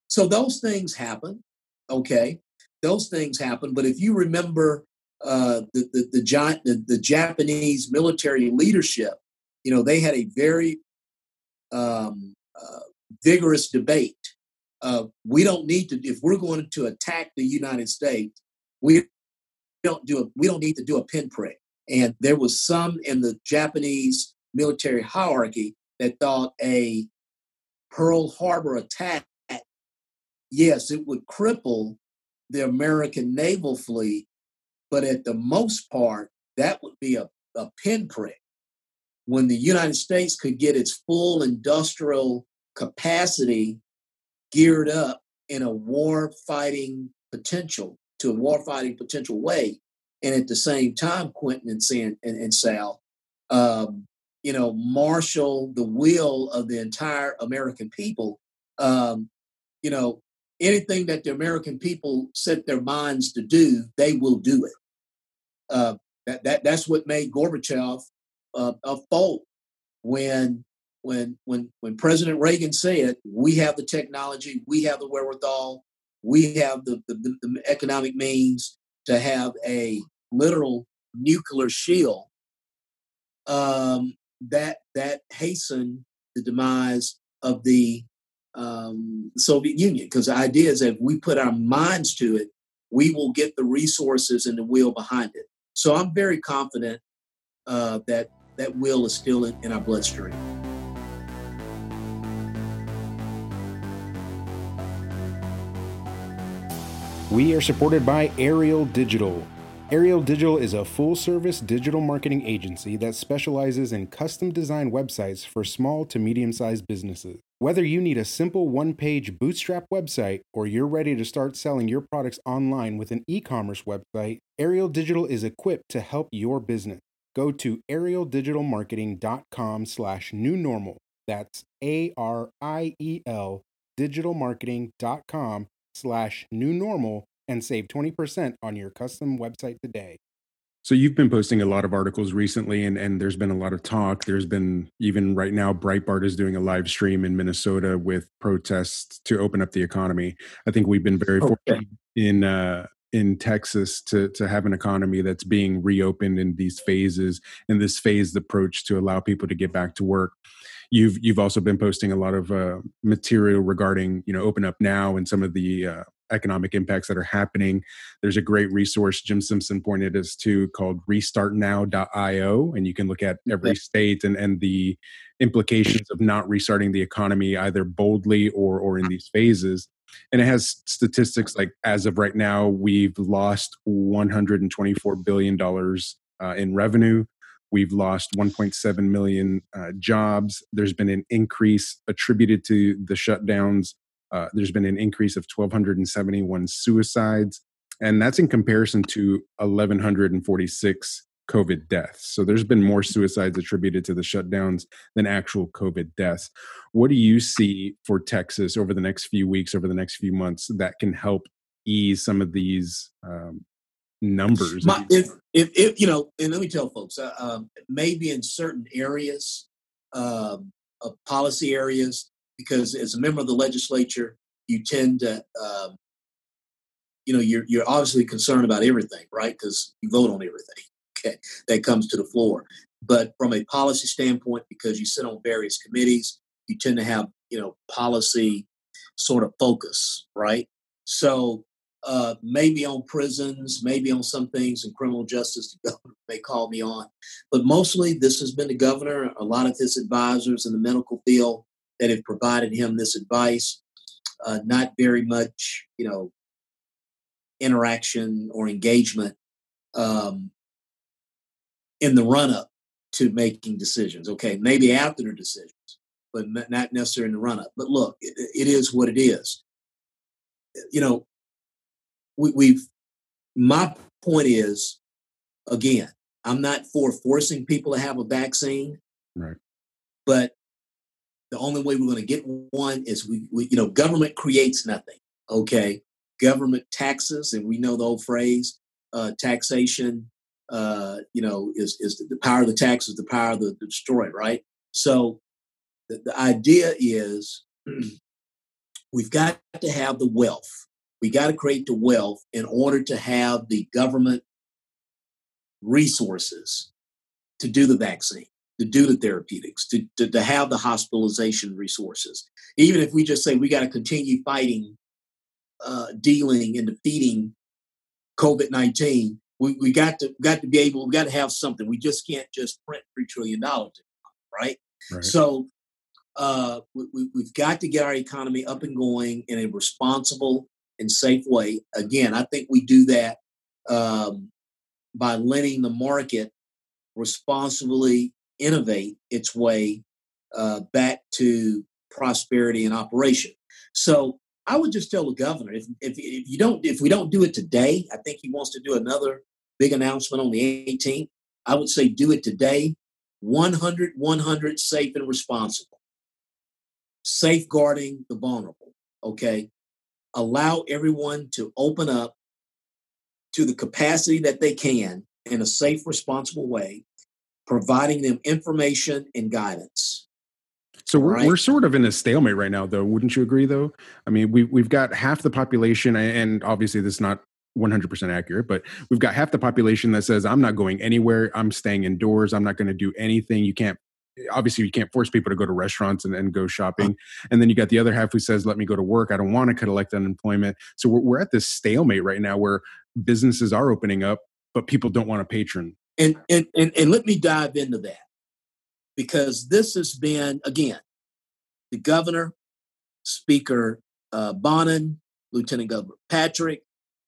So those things happen. Okay. Those things happen. But if you remember uh, the, the, the, the, the Japanese military leadership, you know, they had a very um, uh, vigorous debate. Uh, we don't need to, if we're going to attack the United States, we don't do a, we don't need to do a pinprick. And there was some in the Japanese military hierarchy that thought a Pearl Harbor attack, yes, it would cripple the American naval fleet, but at the most part, that would be a, a pinprick. When the United States could get its full industrial capacity geared up in a war fighting potential, to a war fighting potential way, and at the same time, Quentin and, San, and, and Sal, um, you know, marshal the will of the entire American people. Um, you know, anything that the American people set their minds to do, they will do it. Uh, that, that that's what made Gorbachev uh, a fold when when when when President Reagan said, "We have the technology, we have the wherewithal, we have the, the, the economic means to have a literal nuclear shield." Um, that that hastened the demise of the um, Soviet Union because the idea is that if we put our minds to it, we will get the resources and the will behind it. So I'm very confident uh, that that will is still in, in our bloodstream. We are supported by Ariel Digital. Ariel Digital is a full service digital marketing agency that specializes in custom designed websites for small to medium sized businesses. Whether you need a simple one page bootstrap website or you're ready to start selling your products online with an e commerce website, Ariel Digital is equipped to help your business. Go to arieldigitalmarketing.com slash new normal. That's A R I E L digitalmarketing.com slash new normal and save 20% on your custom website today. So you've been posting a lot of articles recently and, and there's been a lot of talk. There's been even right now Breitbart is doing a live stream in Minnesota with protests to open up the economy. I think we've been very okay. fortunate in uh, in Texas to to have an economy that's being reopened in these phases in this phased approach to allow people to get back to work. You've you've also been posting a lot of uh, material regarding you know open up now and some of the uh, economic impacts that are happening. There's a great resource Jim Simpson pointed us to called restartnow.io, and you can look at every state and, and the implications of not restarting the economy either boldly or or in these phases. And it has statistics like as of right now, we've lost 124 billion dollars uh, in revenue. We've lost 1.7 million uh, jobs. There's been an increase attributed to the shutdowns uh, there's been an increase of 1,271 suicides, and that's in comparison to 1,146 COVID deaths. So there's been more suicides attributed to the shutdowns than actual COVID deaths. What do you see for Texas over the next few weeks, over the next few months that can help ease some of these um, numbers? My, if, if, if, you know, and let me tell folks, uh, um, maybe in certain areas, um, of policy areas, because as a member of the legislature, you tend to um, you know, you're you're obviously concerned about everything, right? Because you vote on everything okay, that comes to the floor. But from a policy standpoint, because you sit on various committees, you tend to have you know policy sort of focus, right? So uh, maybe on prisons, maybe on some things in criminal justice, the governor may call me on. But mostly, this has been the governor, a lot of his advisors in the medical field that have provided him this advice. Uh, not very much, you know, interaction or engagement um, in the run up to making decisions. Okay, maybe after the decisions, but not necessarily in the run up. But look, it, it is what it is. You know, we, we've my point is again i'm not for forcing people to have a vaccine right. but the only way we're going to get one is we, we, you know government creates nothing okay? Government taxes and we know the old phrase uh, taxation uh, you know is is the power of the tax is the power of the, the destroyer right? So the, the idea is we've got to have the wealth we got to create the wealth in order to have the government resources to do the vaccine, to do the therapeutics, to, to, to have the hospitalization resources. Even if we just say we got to continue fighting, uh, dealing, and defeating COVID 19, we, we got to got to be able, we got to have something. We just can't just print $3 trillion, right? right. So uh, we, we've got to get our economy up and going in a responsible and safe way. Again, I think we do that um, by letting the market responsibly innovate its way uh, back to prosperity and operation. So I would just tell the governor if, if, if you don't if we don't do it today, I think he wants to do another big announcement on the 18th. I would say do it today. 100 100 safe and responsible. Safeguarding the vulnerable. Okay allow everyone to open up to the capacity that they can in a safe, responsible way, providing them information and guidance. So we're, right. we're sort of in a stalemate right now, though. Wouldn't you agree, though? I mean, we, we've got half the population, and obviously this is not 100% accurate, but we've got half the population that says, I'm not going anywhere. I'm staying indoors. I'm not going to do anything. You can't obviously you can't force people to go to restaurants and, and go shopping. And then you got the other half who says let me go to work. I don't want to collect unemployment. So we're, we're at this stalemate right now where businesses are opening up but people don't want to patron. And, and and and let me dive into that. Because this has been again the governor speaker uh, bonnen lieutenant governor patrick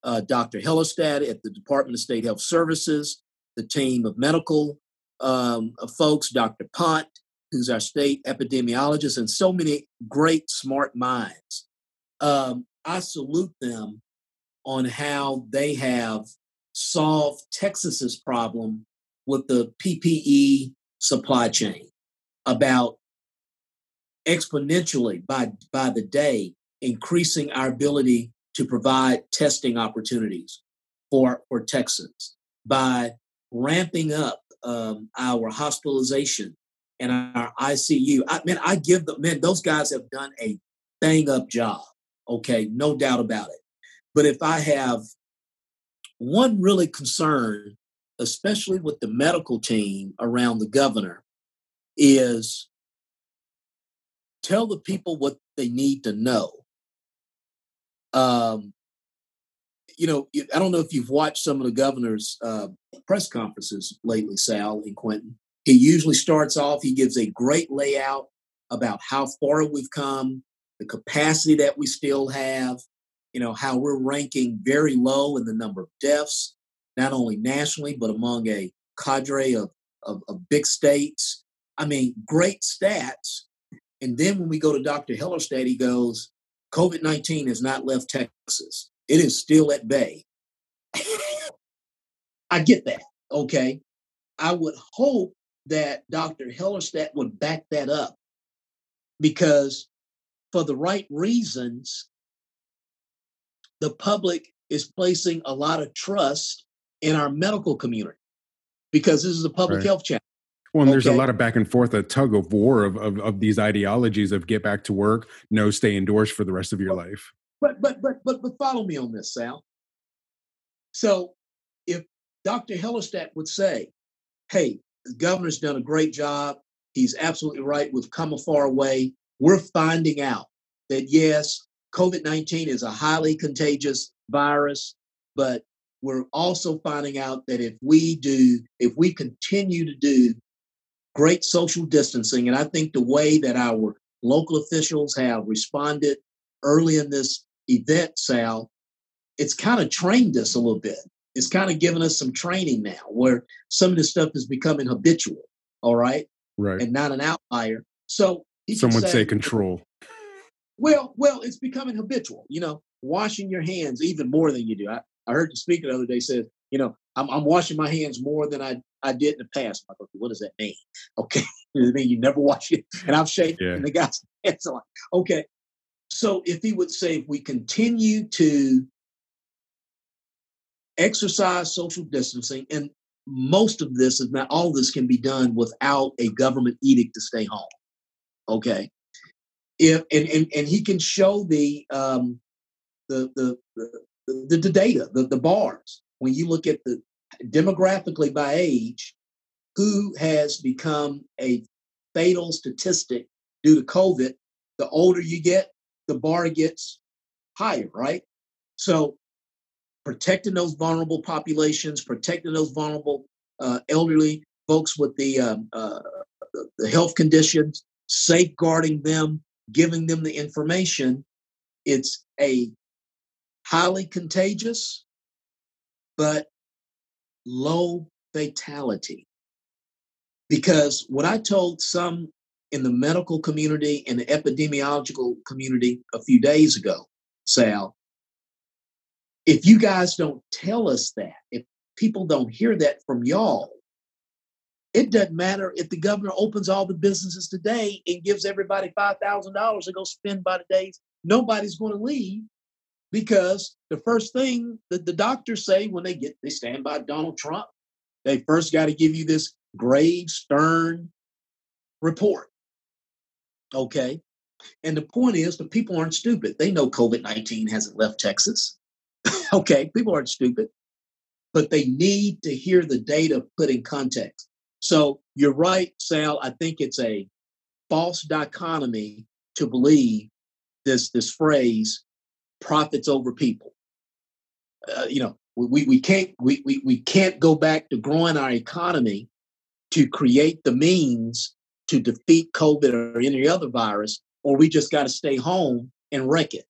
uh, dr hellerstedt at the department of state health services the team of medical um, folks, Dr. Pont, who's our state epidemiologist, and so many great, smart minds. Um, I salute them on how they have solved Texas's problem with the PPE supply chain about exponentially by, by the day increasing our ability to provide testing opportunities for, for Texans by ramping up um, our hospitalization and our ICU. I mean, I give them, man, those guys have done a bang up job. Okay, no doubt about it. But if I have one really concern, especially with the medical team around the governor, is tell the people what they need to know. Um, you know, I don't know if you've watched some of the governor's uh, press conferences lately, Sal and Quentin. He usually starts off, he gives a great layout about how far we've come, the capacity that we still have, you know, how we're ranking very low in the number of deaths, not only nationally, but among a cadre of, of, of big states. I mean, great stats. And then when we go to Dr. Hellerstedt, he goes, COVID 19 has not left Texas. It is still at bay. I get that. Okay. I would hope that Dr. Hellerstedt would back that up because, for the right reasons, the public is placing a lot of trust in our medical community because this is a public right. health challenge. Well, and okay. there's a lot of back and forth, a tug of war of, of, of these ideologies of get back to work, no, stay indoors for the rest of your life. But but but but but follow me on this, Sal. So if Dr. Hellerstedt would say, hey, the governor's done a great job. He's absolutely right. We've come a far way. We're finding out that yes, COVID 19 is a highly contagious virus, but we're also finding out that if we do, if we continue to do great social distancing, and I think the way that our local officials have responded early in this event, Sal, it's kind of trained us a little bit. It's kind of given us some training now where some of this stuff is becoming habitual, all right? Right. And not an outlier. So someone say, say control. Well, well, it's becoming habitual, you know, washing your hands even more than you do. I, I heard the speaker the other day said, you know, I'm, I'm washing my hands more than I, I did in the past. Like, what does that mean? Okay. does it mean you never wash it? And I'm shaking yeah. and the guy's hands are like, okay. So if he would say, if we continue to exercise social distancing, and most of this, if not all this, can be done without a government edict to stay home. Okay. If and and, and he can show the um the the the, the, the data, the, the bars. When you look at the demographically by age, who has become a fatal statistic due to COVID, the older you get, the bar gets higher, right? So protecting those vulnerable populations, protecting those vulnerable uh, elderly folks with the, um, uh, the health conditions, safeguarding them, giving them the information. It's a highly contagious, but low fatality. Because what I told some in the medical community and the epidemiological community a few days ago, Sal, if you guys don't tell us that, if people don't hear that from y'all, it doesn't matter if the governor opens all the businesses today and gives everybody $5,000 to go spend by the days. Nobody's going to leave because the first thing that the doctors say when they get, they stand by Donald Trump, they first got to give you this grave, stern report. Okay. And the point is, the people aren't stupid. They know COVID 19 hasn't left Texas. okay, people aren't stupid, but they need to hear the data put in context. So you're right, Sal. I think it's a false dichotomy to believe this this phrase profits over people. Uh, you know, we, we can't we, we, we can't go back to growing our economy to create the means to defeat COVID or any other virus, or we just got to stay home and wreck it.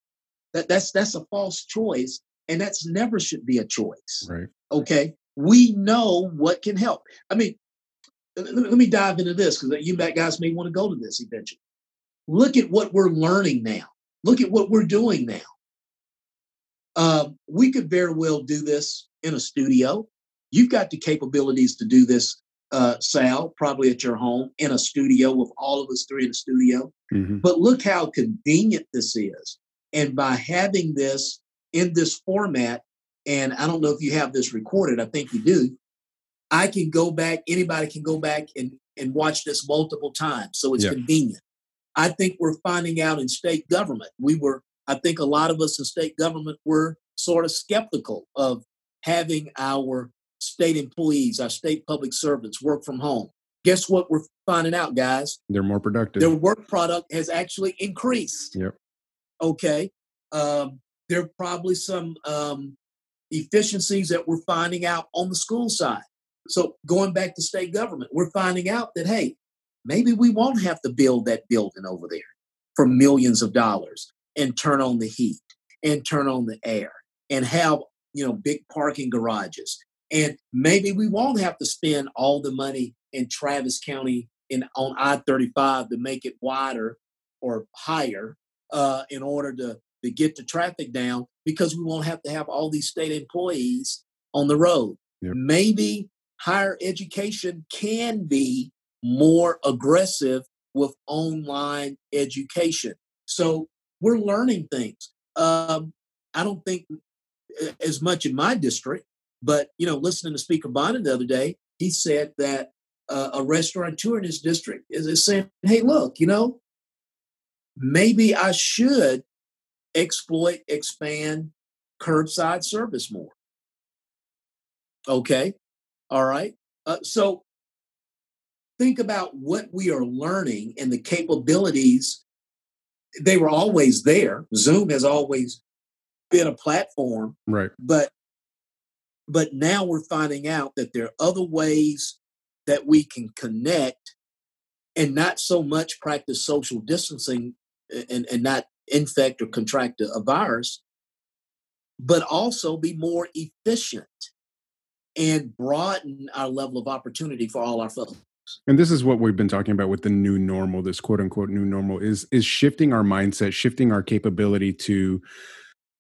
That, that's that's a false choice and that's never should be a choice. Right. Okay. We know what can help. I mean, let, let me dive into this because you guys may want to go to this eventually. Look at what we're learning now. Look at what we're doing now. Uh, we could very well do this in a studio. You've got the capabilities to do this, uh, Sal, probably at your home in a studio with all of us three in the studio. Mm-hmm. But look how convenient this is. And by having this in this format, and I don't know if you have this recorded, I think you do. I can go back, anybody can go back and, and watch this multiple times. So it's yeah. convenient. I think we're finding out in state government. We were, I think a lot of us in state government were sort of skeptical of having our state employees, our state public servants work from home. Guess what we're finding out, guys? They're more productive. Their work product has actually increased. Yep. Okay. Um, there are probably some um, efficiencies that we're finding out on the school side. So going back to state government, we're finding out that hey, maybe we won't have to build that building over there for millions of dollars and turn on the heat and turn on the air and have you know big parking garages and maybe we won't have to spend all the money in Travis County in on I-35 to make it wider or higher uh, in order to to get the traffic down because we won't have to have all these state employees on the road. Yep. Maybe higher education can be more aggressive with online education. So we're learning things. Um, I don't think as much in my district, but you know, listening to Speaker Bonnen the other day, he said that uh, a restaurateur in his district is, is saying, "Hey, look, you know, maybe I should exploit, expand curbside service more. Okay. All right. Uh, so think about what we are learning and the capabilities. They were always there. Zoom has always been a platform. Right. But but now we're finding out that there are other ways that we can connect and not so much practice social distancing and, and not infect or contract a virus, but also be more efficient and broaden our level of opportunity for all our folks. And this is what we've been talking about with the new normal, this quote unquote new normal is is shifting our mindset, shifting our capability to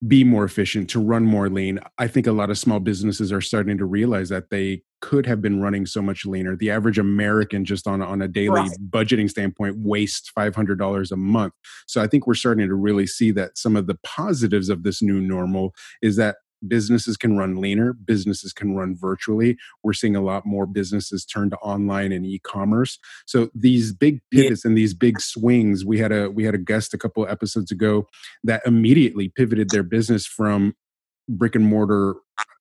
be more efficient, to run more lean. I think a lot of small businesses are starting to realize that they could have been running so much leaner. The average American, just on, on a daily right. budgeting standpoint, wastes $500 a month. So I think we're starting to really see that some of the positives of this new normal is that businesses can run leaner businesses can run virtually we're seeing a lot more businesses turn to online and e-commerce so these big pivots yeah. and these big swings we had a we had a guest a couple episodes ago that immediately pivoted their business from brick and mortar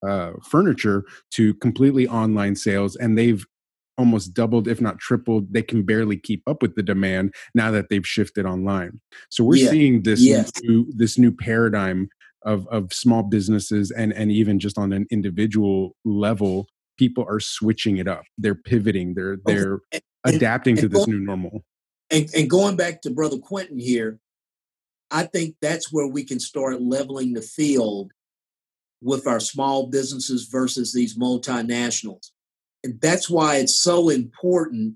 uh, furniture to completely online sales and they've almost doubled if not tripled they can barely keep up with the demand now that they've shifted online so we're yeah. seeing this yes. new this new paradigm of of small businesses and and even just on an individual level people are switching it up. They're pivoting. They're oh, they're and, adapting and, to this going, new normal. and, and going back to brother quentin here i think that's where we can start leveling the field with our small businesses versus these multinationals. And that's why it's so important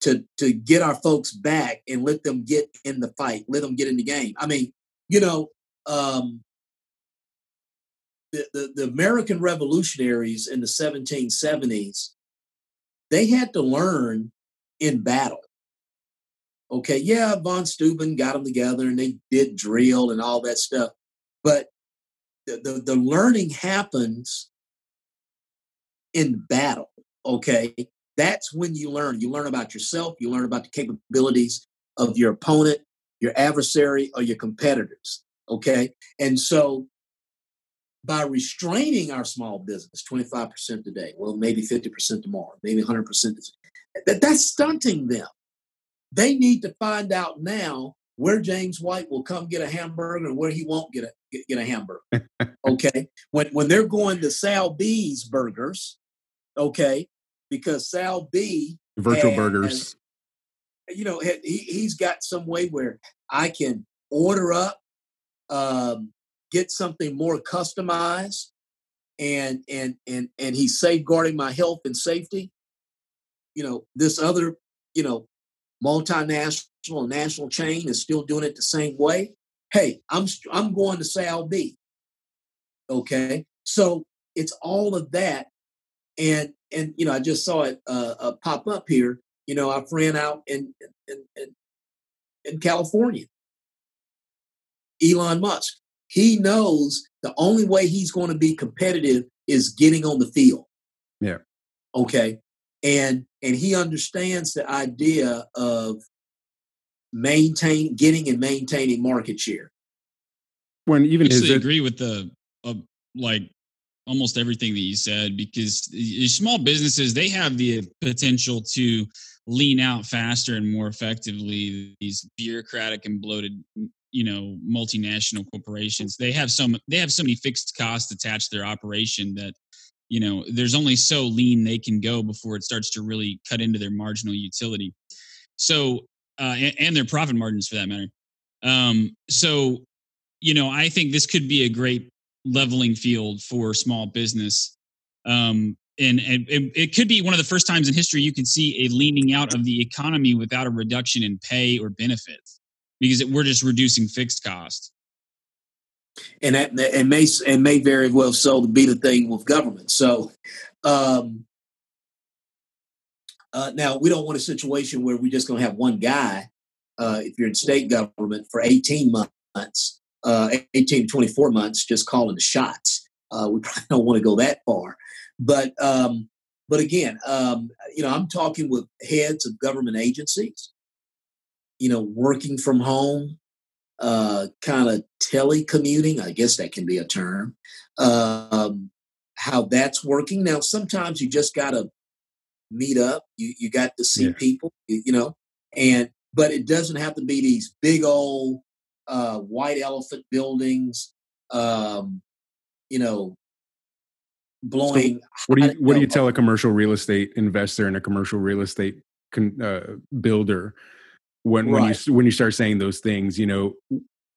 to to get our folks back and let them get in the fight let them get in the game. I mean you know um, the, the, the American revolutionaries in the 1770s, they had to learn in battle. Okay, yeah, von Steuben got them together and they did drill and all that stuff. But the, the, the learning happens in battle. Okay, that's when you learn. You learn about yourself, you learn about the capabilities of your opponent, your adversary, or your competitors. Okay. And so by restraining our small business 25% today, well, maybe 50% tomorrow, maybe 100%, that, that's stunting them. They need to find out now where James White will come get a hamburger and where he won't get a get, get a hamburger. okay. When when they're going to Sal B's burgers, okay, because Sal B virtual has, burgers. you know, he, he's got some way where I can order up um, get something more customized and and and and he's safeguarding my health and safety. You know this other you know multinational national chain is still doing it the same way. Hey i'm i'm going to sal b. Okay? So it's all of that and and you know i just saw it uh, uh, pop up here you know our friend out in in, in, in california Elon Musk. He knows the only way he's going to be competitive is getting on the field. Yeah. Okay. And and he understands the idea of maintain getting and maintaining market share. When even I actually agree with the uh, like almost everything that you said because small businesses they have the potential to lean out faster and more effectively these bureaucratic and bloated you know multinational corporations they have some they have so many fixed costs attached to their operation that you know there's only so lean they can go before it starts to really cut into their marginal utility. So uh, and, and their profit margins for that matter. Um, so you know i think this could be a great leveling field for small business. Um, and, and it, it could be one of the first times in history you can see a leaning out of the economy without a reduction in pay or benefits because we're just reducing fixed cost. And that and may and may very well so be the thing with government. So um, uh, now we don't want a situation where we're just going to have one guy. Uh, if you're in state government for 18 months, uh, 18 to 24 months, just calling the shots. Uh, we probably don't want to go that far. But um, but again, um, you know, I'm talking with heads of government agencies you know, working from home, uh, kind of telecommuting. I guess that can be a term. Um, how that's working. Now, sometimes you just got to meet up. You you got to see yeah. people, you, you, know, and but it doesn't have to be these big old uh, white elephant buildings. Um, you know, blowing. So what do you what do you tell a commercial real estate investor and a commercial real estate con, uh, builder when when you when you start saying those things? You know,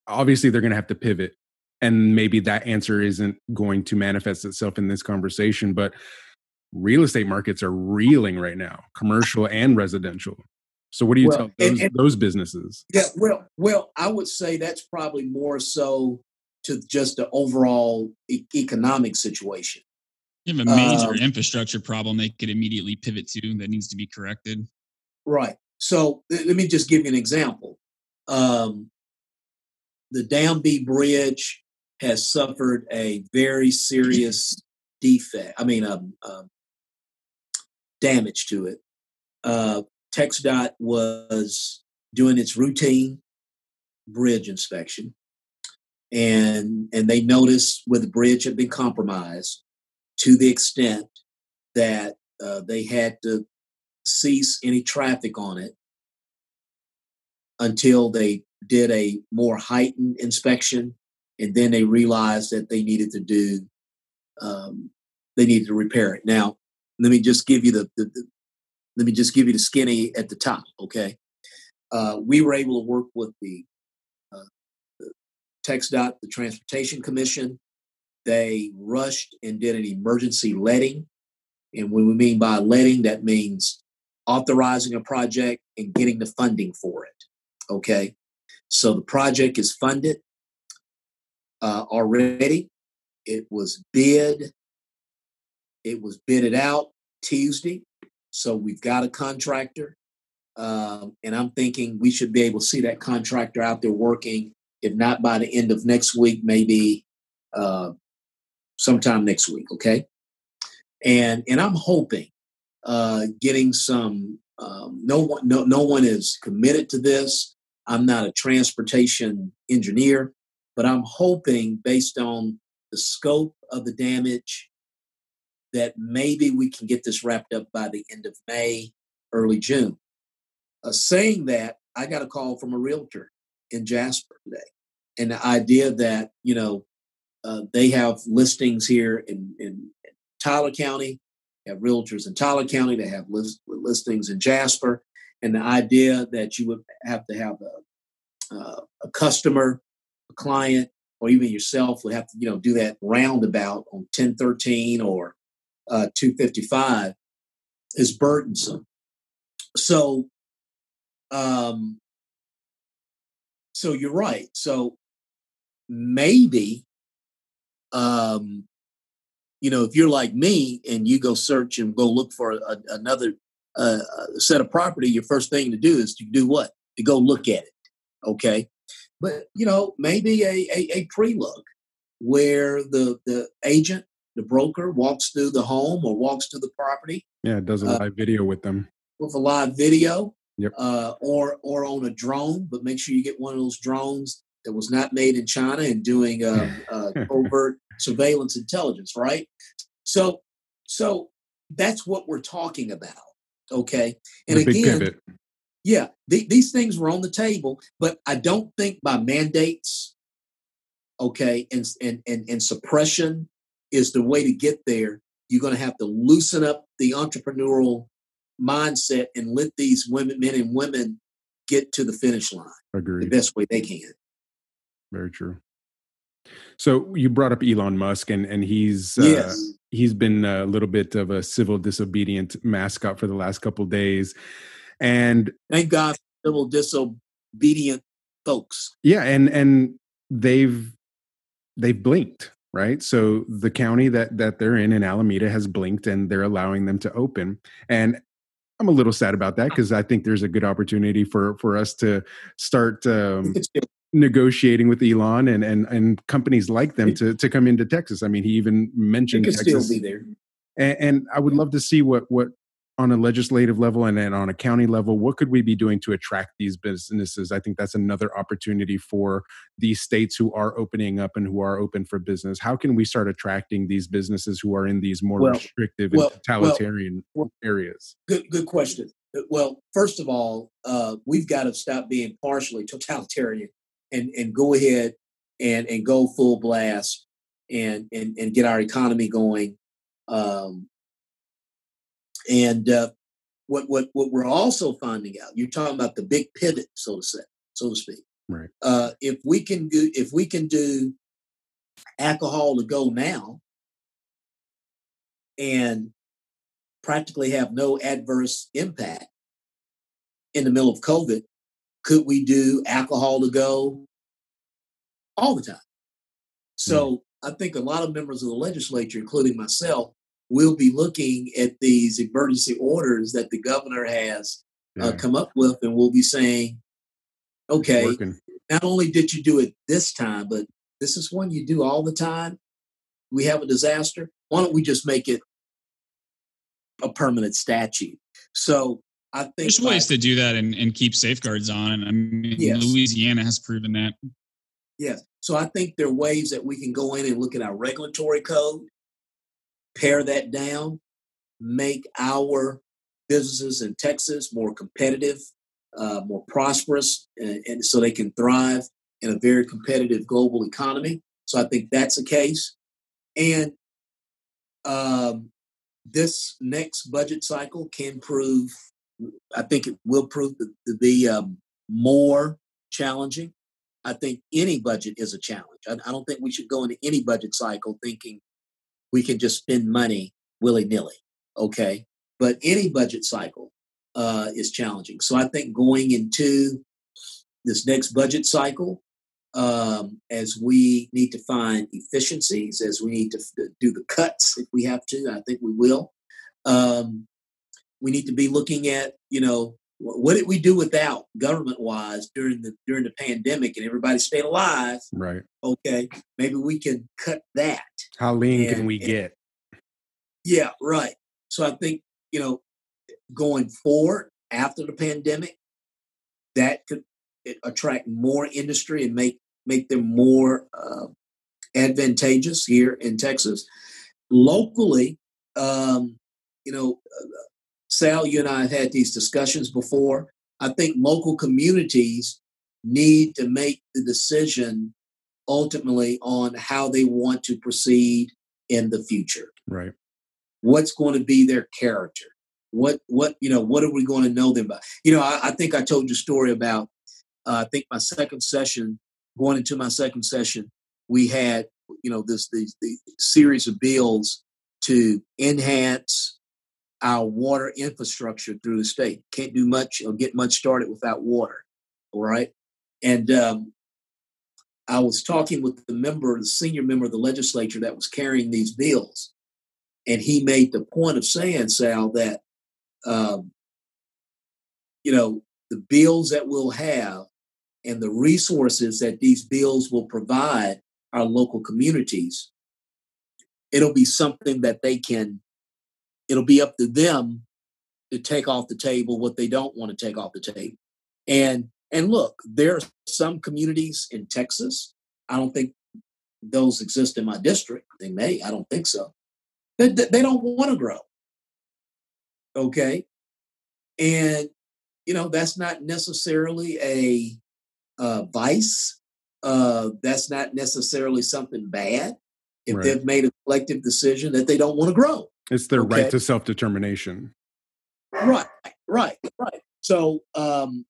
obviously they're going to have to pivot, and maybe that answer isn't going to manifest itself in this conversation, but real estate markets are reeling right now, commercial and residential. So what do you well, tell those, and, and, those businesses? Yeah, well, well, I would say that's probably more so to just the overall e- economic situation. You have a major um, infrastructure problem they could immediately pivot to that needs to be corrected. Right. So let me just give you an example. Um, the Dam B Bridge has suffered a very serious defect. I mean, um, um, damage to it. Uh, TxDOT was doing its routine bridge inspection, and and they noticed where the bridge had been compromised to the extent that uh, they had to cease any traffic on it until they did a more heightened inspection, and then they realized that they needed to do um, they needed to repair it. Now, let me just give you the, the, the let me just give you the skinny at the top. Okay, uh, we were able to work with the, uh, the TxDOT, the Transportation Commission. They rushed and did an emergency letting, and when we mean by letting, that means authorizing a project and getting the funding for it. Okay, so the project is funded uh, already. It was bid. It was bidded out Tuesday. So we've got a contractor. Um, and I'm thinking we should be able to see that contractor out there working, if not by the end of next week, maybe uh, sometime next week. Okay. And and I'm hoping uh, getting some. Um, no one no no one is committed to this. I'm not a transportation engineer, but I'm hoping based on the scope of the damage that maybe we can get this wrapped up by the end of May, early June. Uh, saying that, I got a call from a realtor in Jasper today, and the idea that you know uh, they have listings here in, in, Tyler County, have realtors in Tyler County, they have list, listings in Jasper, and the idea that you would have to have a, uh, a customer, a client, or even yourself would have to you know do that roundabout on 1013 or uh, 255 is burdensome. So, um, so you're right. So maybe, um, you know, if you're like me and you go search and go look for a, another uh, set of property, your first thing to do is to do what? To go look at it. Okay. But, you know, maybe a, a, a pre look where the, the agent the broker walks through the home or walks through the property. Yeah, does a uh, live uh, video with them. With a live video. Yep. Uh, or or on a drone, but make sure you get one of those drones that was not made in China and doing uh, uh, covert surveillance intelligence, right? So so that's what we're talking about. Okay, and again, yeah, th- these things were on the table, but I don't think by mandates, okay, and and and, and suppression is the way to get there. You're going to have to loosen up the entrepreneurial mindset and let these women, men and women, get to the finish line. Agreed. The best way they can. Very true. So you brought up Elon Musk, and and he's uh, he's been a little bit of a civil disobedient mascot for the last couple days, and thank God civil disobedient folks. Yeah, and and they've they've blinked right? So the county that that they're in in alameda has blinked and they're allowing them to open. And i'm a little sad about that because i think there's a good opportunity for for us to start um, negotiating with elon and and and companies like them to to come into texas. I mean he even mentioned texas still be there. And, and i would love to see what what on a legislative level and then on a county level what could we be doing to attract these businesses? I think that's another opportunity for these states who are opening up and who are open for business. How can we start attracting these businesses who are in these more well, restrictive well, and totalitarian well, areas? good good question. Well first of all uh, we've got to stop being partially totalitarian and and go ahead and and go full blast and and, and get our economy going um, and uh, what what what we're also finding out, you're talking about the big pivot, so to say, so to speak. Right. Uh, if we can do if we can do alcohol to go now and practically have no adverse impact in the middle of COVID, could we do alcohol to go all the time? So mm. I think a lot of members of the legislature, including myself, we'll be looking at these emergency orders that the governor has uh, yeah. uh, come up with, and we'll be saying, okay, not only did you do it this time, but this is one you do all the time. We have a disaster. Why don't we just make it a permanent statute? So I think there's ways to do that and, and keep safeguards on. I mean, yes. Louisiana has proven that. Yes. So I think there are ways that we can go in and look at our regulatory code pare that down, make our businesses in Texas more competitive, uh, more prosperous, and, and, so they can thrive in a very competitive global economy. So I think that's the case. And um, this next budget cycle can prove, I think it will prove to, be um, more challenging. I think any budget is a challenge. I, I don't think we should go into any budget cycle thinking we can just spend money willy nilly. Okay. But any budget cycle uh, is challenging. So I think going into this next budget cycle, um, as we need to find efficiencies, as we need to f- do the cuts if we have to, I think we will. Um, we need to be looking at, you know, what did we do without government wise during the during the pandemic and everybody stayed alive? Right. Okay maybe we can cut that. How lean and, can we get? Yeah right. So i think you know going forward after the pandemic that could attract more industry and make make them more uh, advantageous here in texas. Locally um, you know uh, Sal, you and I have had these discussions before. I think local communities need to make the decision ultimately on how they want to proceed in the future. Right. What's going to be their character? What what you know? What are we going to know them by? You know, I, I think I told you a story about. Uh, I think my second session, going into my second session, we had you know this the, the series of bills to enhance our water infrastructure through the state. Can't do much or get much started without water. All right. And um, I was talking with the member, the senior member of the legislature that was carrying these bills. And he made the point of saying, Sal, that, um, you know, the bills that we'll have and the resources that these bills will provide our local communities, it'll be something that they can it'll be up to them to take off the table what they don't want to take off the table. And and look, there are some communities in Texas. I don't think those exist in my district. They may. I don't think so. They, they don't want to grow. Okay, and you know that's not necessarily a uh, vice. Uh, that's not necessarily something bad. If right. they've made a collective decision that they don't want to grow, it's their okay. right to self determination. Right, right, right. So, um,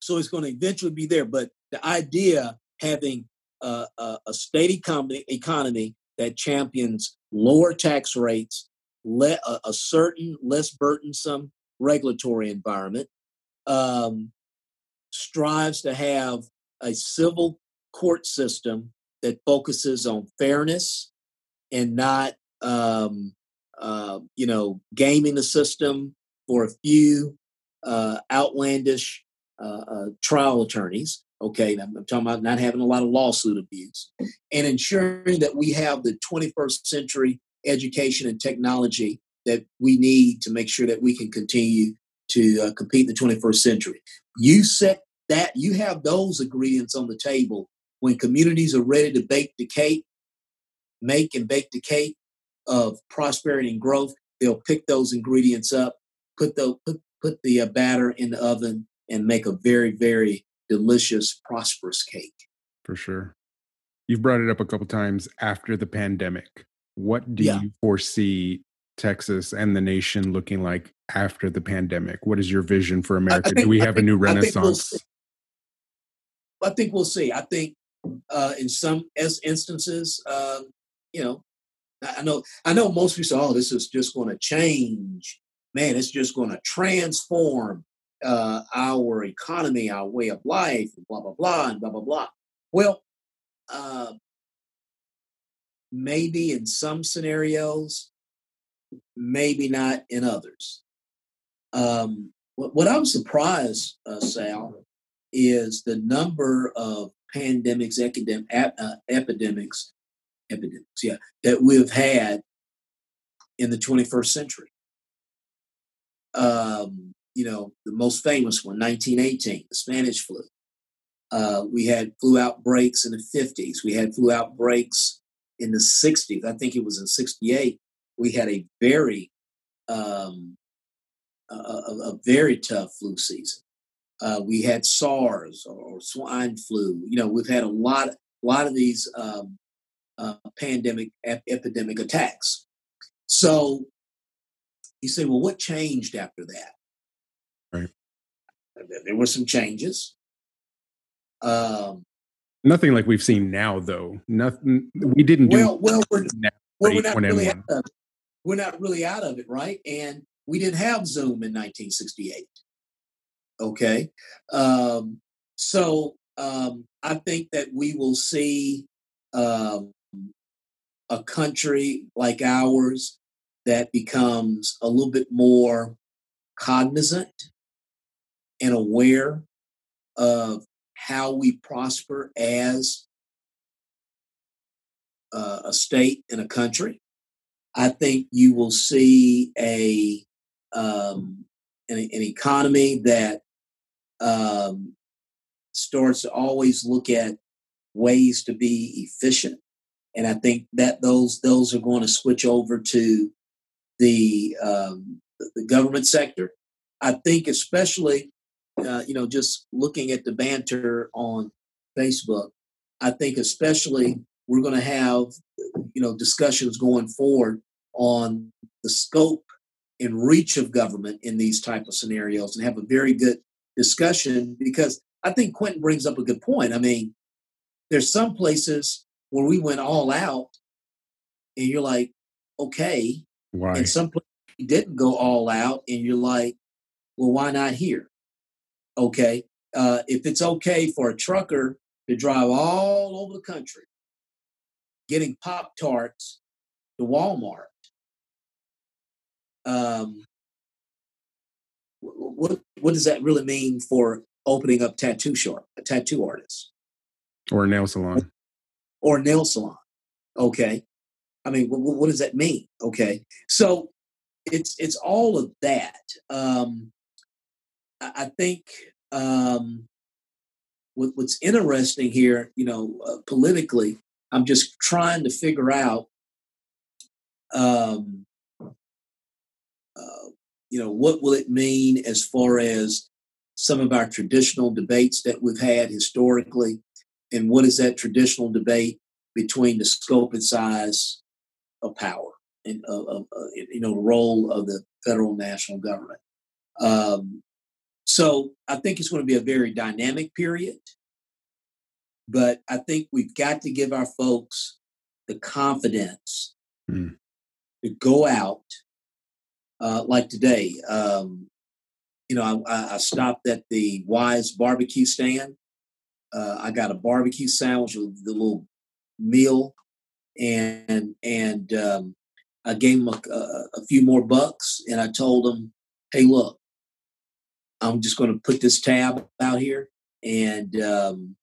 so it's going to eventually be there. But the idea having a, a, a state economy, economy that champions lower tax rates, le- a, a, certain less burdensome regulatory environment, um, strives to have a civil court system that focuses on fairness and not um, uh, you know, gaming the system for a few uh, outlandish uh, uh, trial attorneys. Okay, I'm, I'm talking about not having a lot of lawsuit abuse and ensuring that we have the 21st century education and technology that we need to make sure that we can continue to uh, compete in the 21st century. You set that, you have those ingredients on the table when communities are ready to bake the cake, make and bake the cake of prosperity and growth. They'll pick those ingredients up, put the put, put the uh, batter in the oven, and make a very very delicious, prosperous cake. For sure. You've brought it up a couple times after the pandemic. What do yeah. you foresee Texas and the nation looking like after the pandemic? What is your vision for America? Think, do we have think, a new renaissance? I think, we'll I think we'll see. I think uh, in some instances, uh, you know, I know I know most people say, "Oh, this is just going to change." Man, it's just going to transform uh, our economy, our way of life, blah blah blah, and blah blah blah. Well, uh, maybe in some scenarios, maybe not in others. Um, what, I'm surprised, uh, Sal, is the number of pandemics, epidem- uh, epidemics, epidemics, yeah, that we've had in the 21st century. Um, you know, the most famous one, 1918, the Spanish flu. Uh, we had flu outbreaks in the 50s. We had flu outbreaks in the 60s. I think it was in 68. We had a very, um, a, a, very tough flu season. Uh, we had SARS or, swine flu. You know, we've had a lot, a lot of these um, uh, pandemic ep- epidemic attacks. So you say, well, what changed after that? Right. There were some changes. Um, Nothing like we've seen now, though. Nothing. We didn't do well. Well, we're, well, we're not really out of, we're not really out of it, right? And we didn't have Zoom in 1968. Okay, um, so um, I think that we will see um, a country like ours that becomes a little bit more cognizant and aware of how we prosper as uh, a state and a country. I think you will see a um, an, an, economy that um, starts to always look at ways to be efficient, and I think that those those are going to switch over to the um, the government sector. I think especially uh, you know, just looking at the banter on Facebook, I think especially we're going to have, you know, discussions going forward on the scope and reach of government in these type of scenarios and have a very good discussion because I think Quentin brings up a good point. I mean, there's some places where we went all out and you're like, okay. Why? And some places we didn't go all out and you're like, well, why not here? okay, uh, if it's okay for a trucker to drive all over the country getting Pop Tarts to Walmart, um, what what does that really mean for opening up tattoo shop, a tattoo artist, or a nail salon, or a nail salon? Okay, I mean, what, what does that mean? Okay, so it's it's all of that. Um, I think um, what, what's interesting here, you know, uh, politically, I'm just trying to figure out, um, uh, you know, what will it mean as far as some of our traditional debates that we've had historically, and what is that traditional debate between the scope and size of power and uh, uh, you know the role of the federal national government. Um, so I think it's going to be a very dynamic period. But I think we've got to give our folks the confidence mm. to go out uh, like today. Um, you know, I, I, stopped at the Wise barbecue stand. Uh, I got a barbecue sandwich with the little meal, and and um, I gave them a, a, a few more bucks, and I told them, "Hey, look, I'm just going to put this tab out here and um,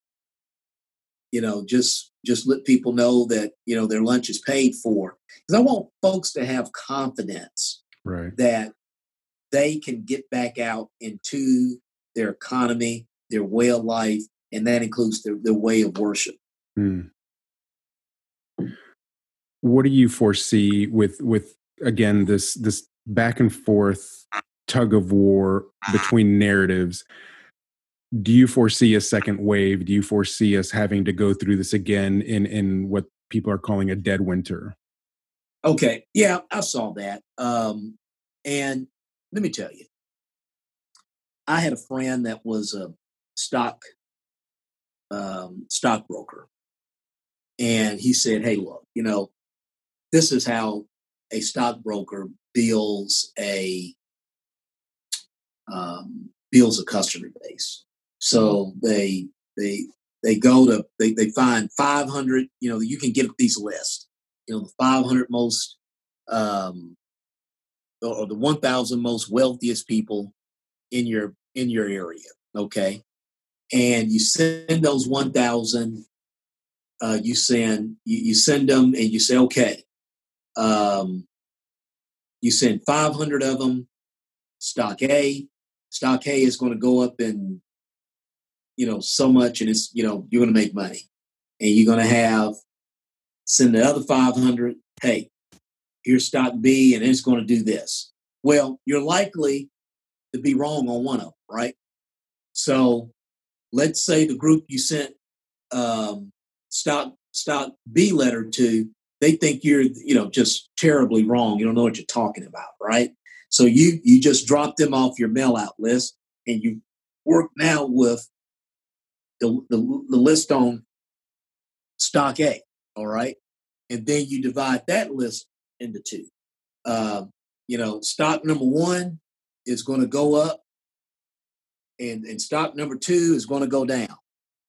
you know just just let people know that you know their lunch is paid for because I want folks to have confidence right. that they can get back out into their economy, their way of life, and that includes their, their way of worship. Hmm. What do you foresee with with again this this back and forth tug of war between narratives? Do you foresee a second wave? Do you foresee us having to go through this again in in what people are calling a dead winter? Okay, yeah, I saw that. Um, and let me tell you, I had a friend that was a stock um, stockbroker, and he said, "Hey, look, you know, this is how a stockbroker builds a um, builds a customer base. So they they they go to they, they find 500 you know you can get these lists. You know the 500 most um, or the 1000 most wealthiest people in your in your area okay and you send those 1000 uh, you send you, you, send them and you say okay um, you send 500 of them stock a stock a is going to go up in you know so much and it's you know you're going to make money. And you're going to have send the other 500 hey here's stock b and it's going to do this. Well you're likely to be wrong on one of them right? So let's say the group you sent um, stock stock B letter to, they think you're you know just terribly wrong. You don't know what you're talking about, right? So you you just drop them off your mail out list, and you work now with the, the, the list on stock A, all right, and then you divide that list into two. Uh, you know, stock number one is going to go up and, and stock number two is going to go down.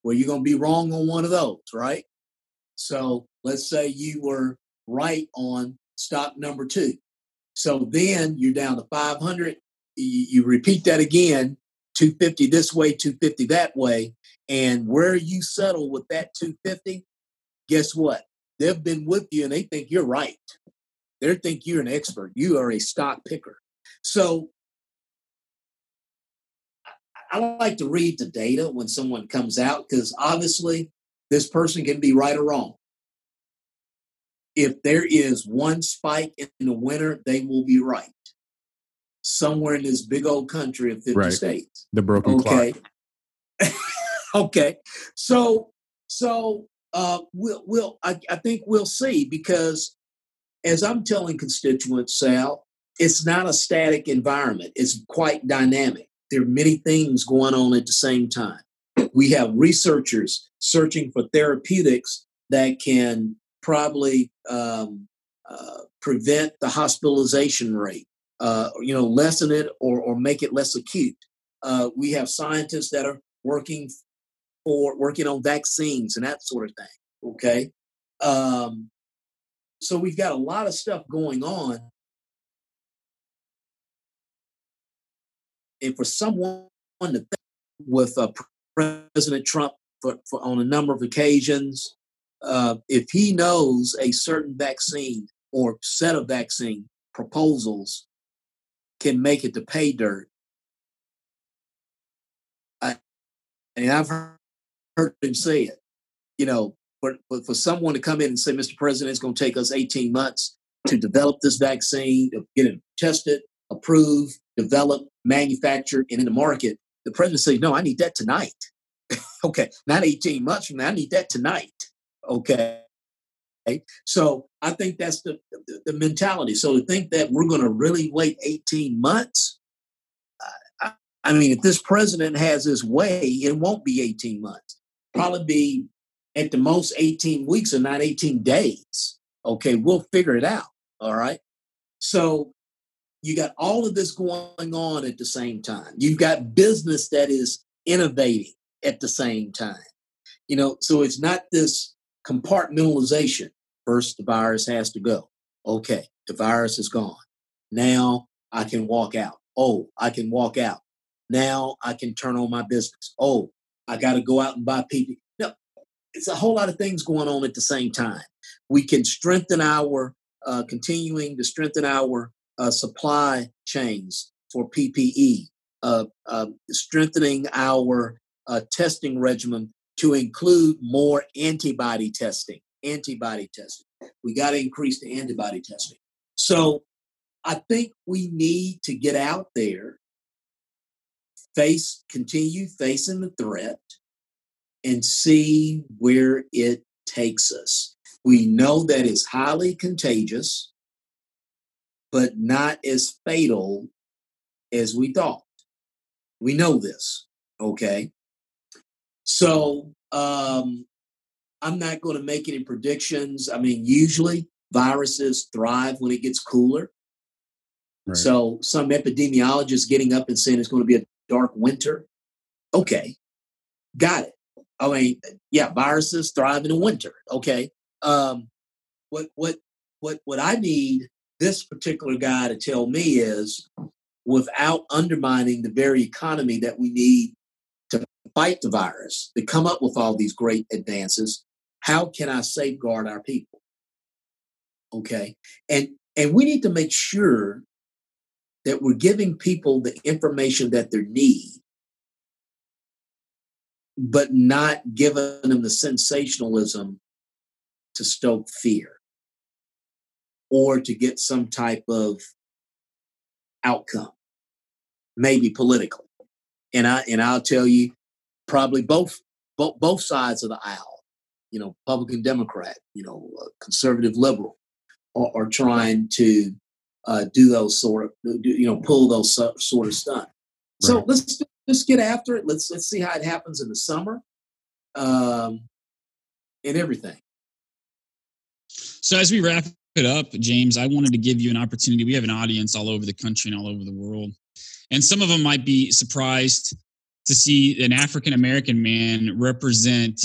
Well, you're going to be wrong on one of those, right? So let's say you were right on stock number two. So then you're down to 500. You, you repeat that again 250 this way, 250 that way. And where you settle with that 250, guess what? They've been with you and they think you're right. They think you're an expert. You are a stock picker. So I like to read the data when someone comes out because obviously this person can be right or wrong. If there is one spike in the winter, they will be right. Somewhere in this big old country of 50 right. states. The broken okay. okay. So so uh we'll we'll I, I think we'll see because as I'm telling constituents, Sal, it's not a static environment. It's quite dynamic there are many things going on at the same time. We have researchers searching for therapeutics that can probably um, uh, prevent the hospitalization rate, uh, you know, lessen it or, or make it less acute. Uh, we have scientists that are working for working on vaccines and that sort of thing. Okay, um, so we've got a lot of stuff going on and for someone to with uh, President Trump for, for, on a number of occasions, uh, if he knows a certain vaccine or set of vaccine proposals can make it to pay dirt, I, and I've heard, heard him say it, you know, but, for, for someone to come in and say, Mr. President, it's going to take us 18 months to develop this vaccine, get it tested, approved, developed, manufacture, and in the market, the president says, no, I need that tonight. okay, not 18 months from now, I need that tonight. Okay. So I think that's the, the, the mentality. So to think that we're going to really wait 18 months, I, I mean, if this president has his way, it won't be 18 months. Probably be at the most 18 weeks or not 18 days. Okay, we'll figure it out. All right. So you got all of this going on at the same time. You've got business that is innovating at the same time. You know, so it's not this compartmentalization. First, the virus has to go. Okay, the virus is gone. Now I can walk out. Oh, I can walk out. Now I can turn on my business. Oh, I got to go out and buy PP. No, it's a whole lot of things going on at the same time. We can strengthen our, uh, continuing to strengthen our uh, supply chains for PPE, uh, uh, strengthening our uh, testing regimen to include more antibody testing. Antibody testing. We got to increase the antibody testing. So I think we need to get out there, face, continue facing the threat, and see where it takes us. We know that it's highly contagious, but not as fatal as we thought. We know this, okay? So um, I'm not going to make any predictions. I mean, usually viruses thrive when it gets cooler. Right. So some epidemiologist getting up and saying it's going to be a dark winter. Okay, got it. I mean, yeah, viruses thrive in the winter. Okay. Um, what what what what I need this particular guy to tell me is without undermining the very economy that we need to fight the virus, to come up with all these great advances, how can I safeguard our people? Okay. And and we need to make sure that we're giving people the information that they need but not giving them the sensationalism to stoke fear or to get some type of outcome, maybe political. And I and I'll tell you, probably both both both sides of the aisle, you know, Republican, Democrat, you know, uh, conservative, liberal, are, are trying to uh, do those sort of, you know, pull those sort of stunt. So right. let's just get after it. Let's let's see how it happens in the summer, um, and everything. So as we wrap it up, James, I wanted to give you an opportunity. We have an audience all over the country and all over the world, and some of them might be surprised to see an African American man represent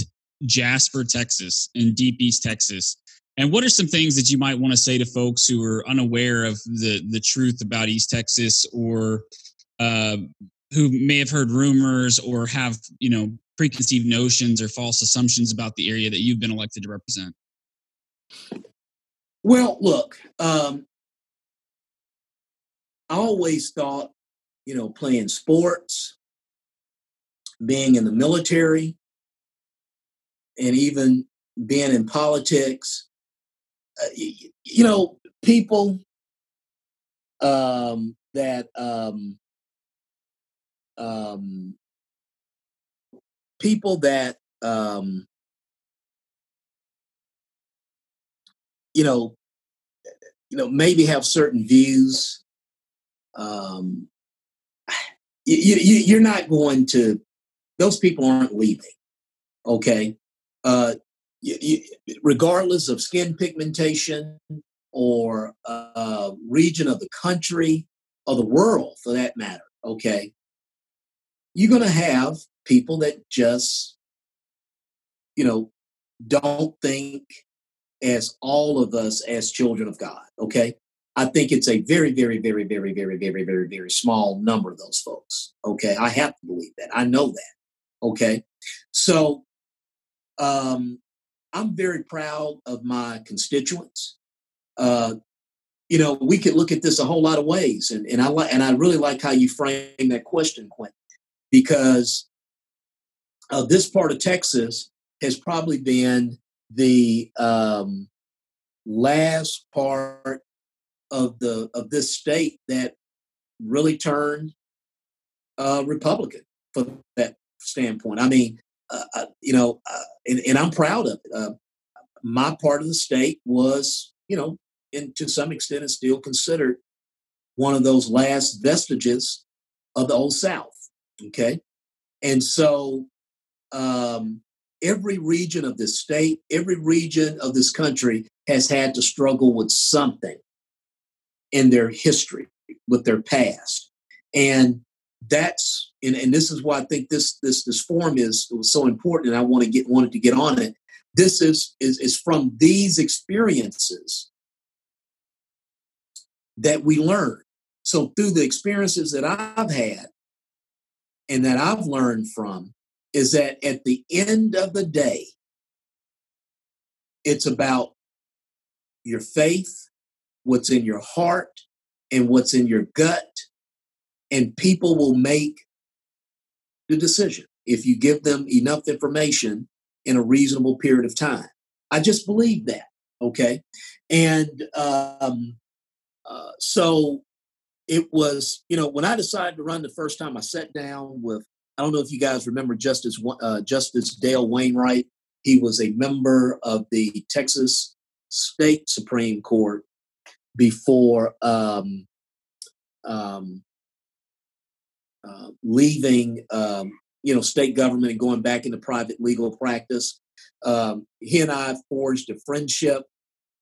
Jasper, Texas, in Deep East Texas. And what are some things that you might want to say to folks who are unaware of the the truth about East Texas or uh, who may have heard rumors or have you know preconceived notions or false assumptions about the area that you've been elected to represent well look um, i always thought you know playing sports being in the military and even being in politics uh, you, know people um, that um, um, people that um, you know you know maybe have certain views um, you, you, you're not going to those people aren't leaving okay? Uh, you, you, regardless of skin pigmentation or uh, region of the country or the world for that matter okay? You're going to have people that just, you know, don't think as all of us as children of God. Okay. I think it's a very, very, very, very, very, very, very, very small number of those folks. Okay. I have to believe that. I know that. Okay. So um, I'm very proud of my constituents. Uh, you know, we could look at this a whole lot of ways, and, and I like and I really like how you frame that question, Quentin because uh, this part of Texas has probably been the um, last part of the of this state that really turned uh, Republican from that standpoint. I mean, uh, uh, you know, uh, and, and, I'm proud of it. Uh, my part of the state was, you know, and to some extent, is still considered one of those last vestiges of the old South. Okay. And so um, every region of this state, every region of this country has had to struggle with something in their history, with their past. And that's and, and this is why I think this this this form is was so important and I want to get wanted to get on it. This is is is from these experiences that we learn. So through the experiences that I've had, and that I've learned from is that at the end of the day, it's about your faith, what's in your heart, and what's in your gut, and people will make the decision if you give them enough information in a reasonable period of time. I just believe that. Okay. And um, uh, so it was, you know, when I decided to run the first time, I sat down with, I don't know if you guys remember Justice uh, Justice Dale Wainwright. He was a member of the Texas State Supreme Court before um, um, uh, leaving, um, you know, state government and going back into private legal practice. Um, he and I forged a friendship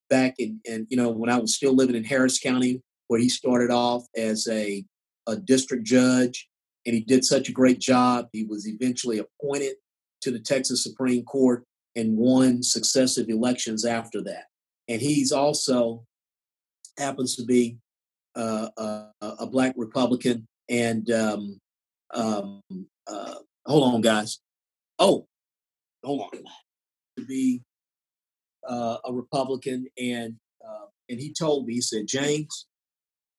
back in, you know, when I was still living in Harris County, where he started off as a, a district judge, and he did such a great job. He was eventually appointed to the Texas Supreme Court and won successive elections after that. And he's also happens to be uh, a, a, black Republican. And um, um, uh, hold on, guys. Oh, hold on. To be uh, a Republican, and uh, and he told me, he said, James,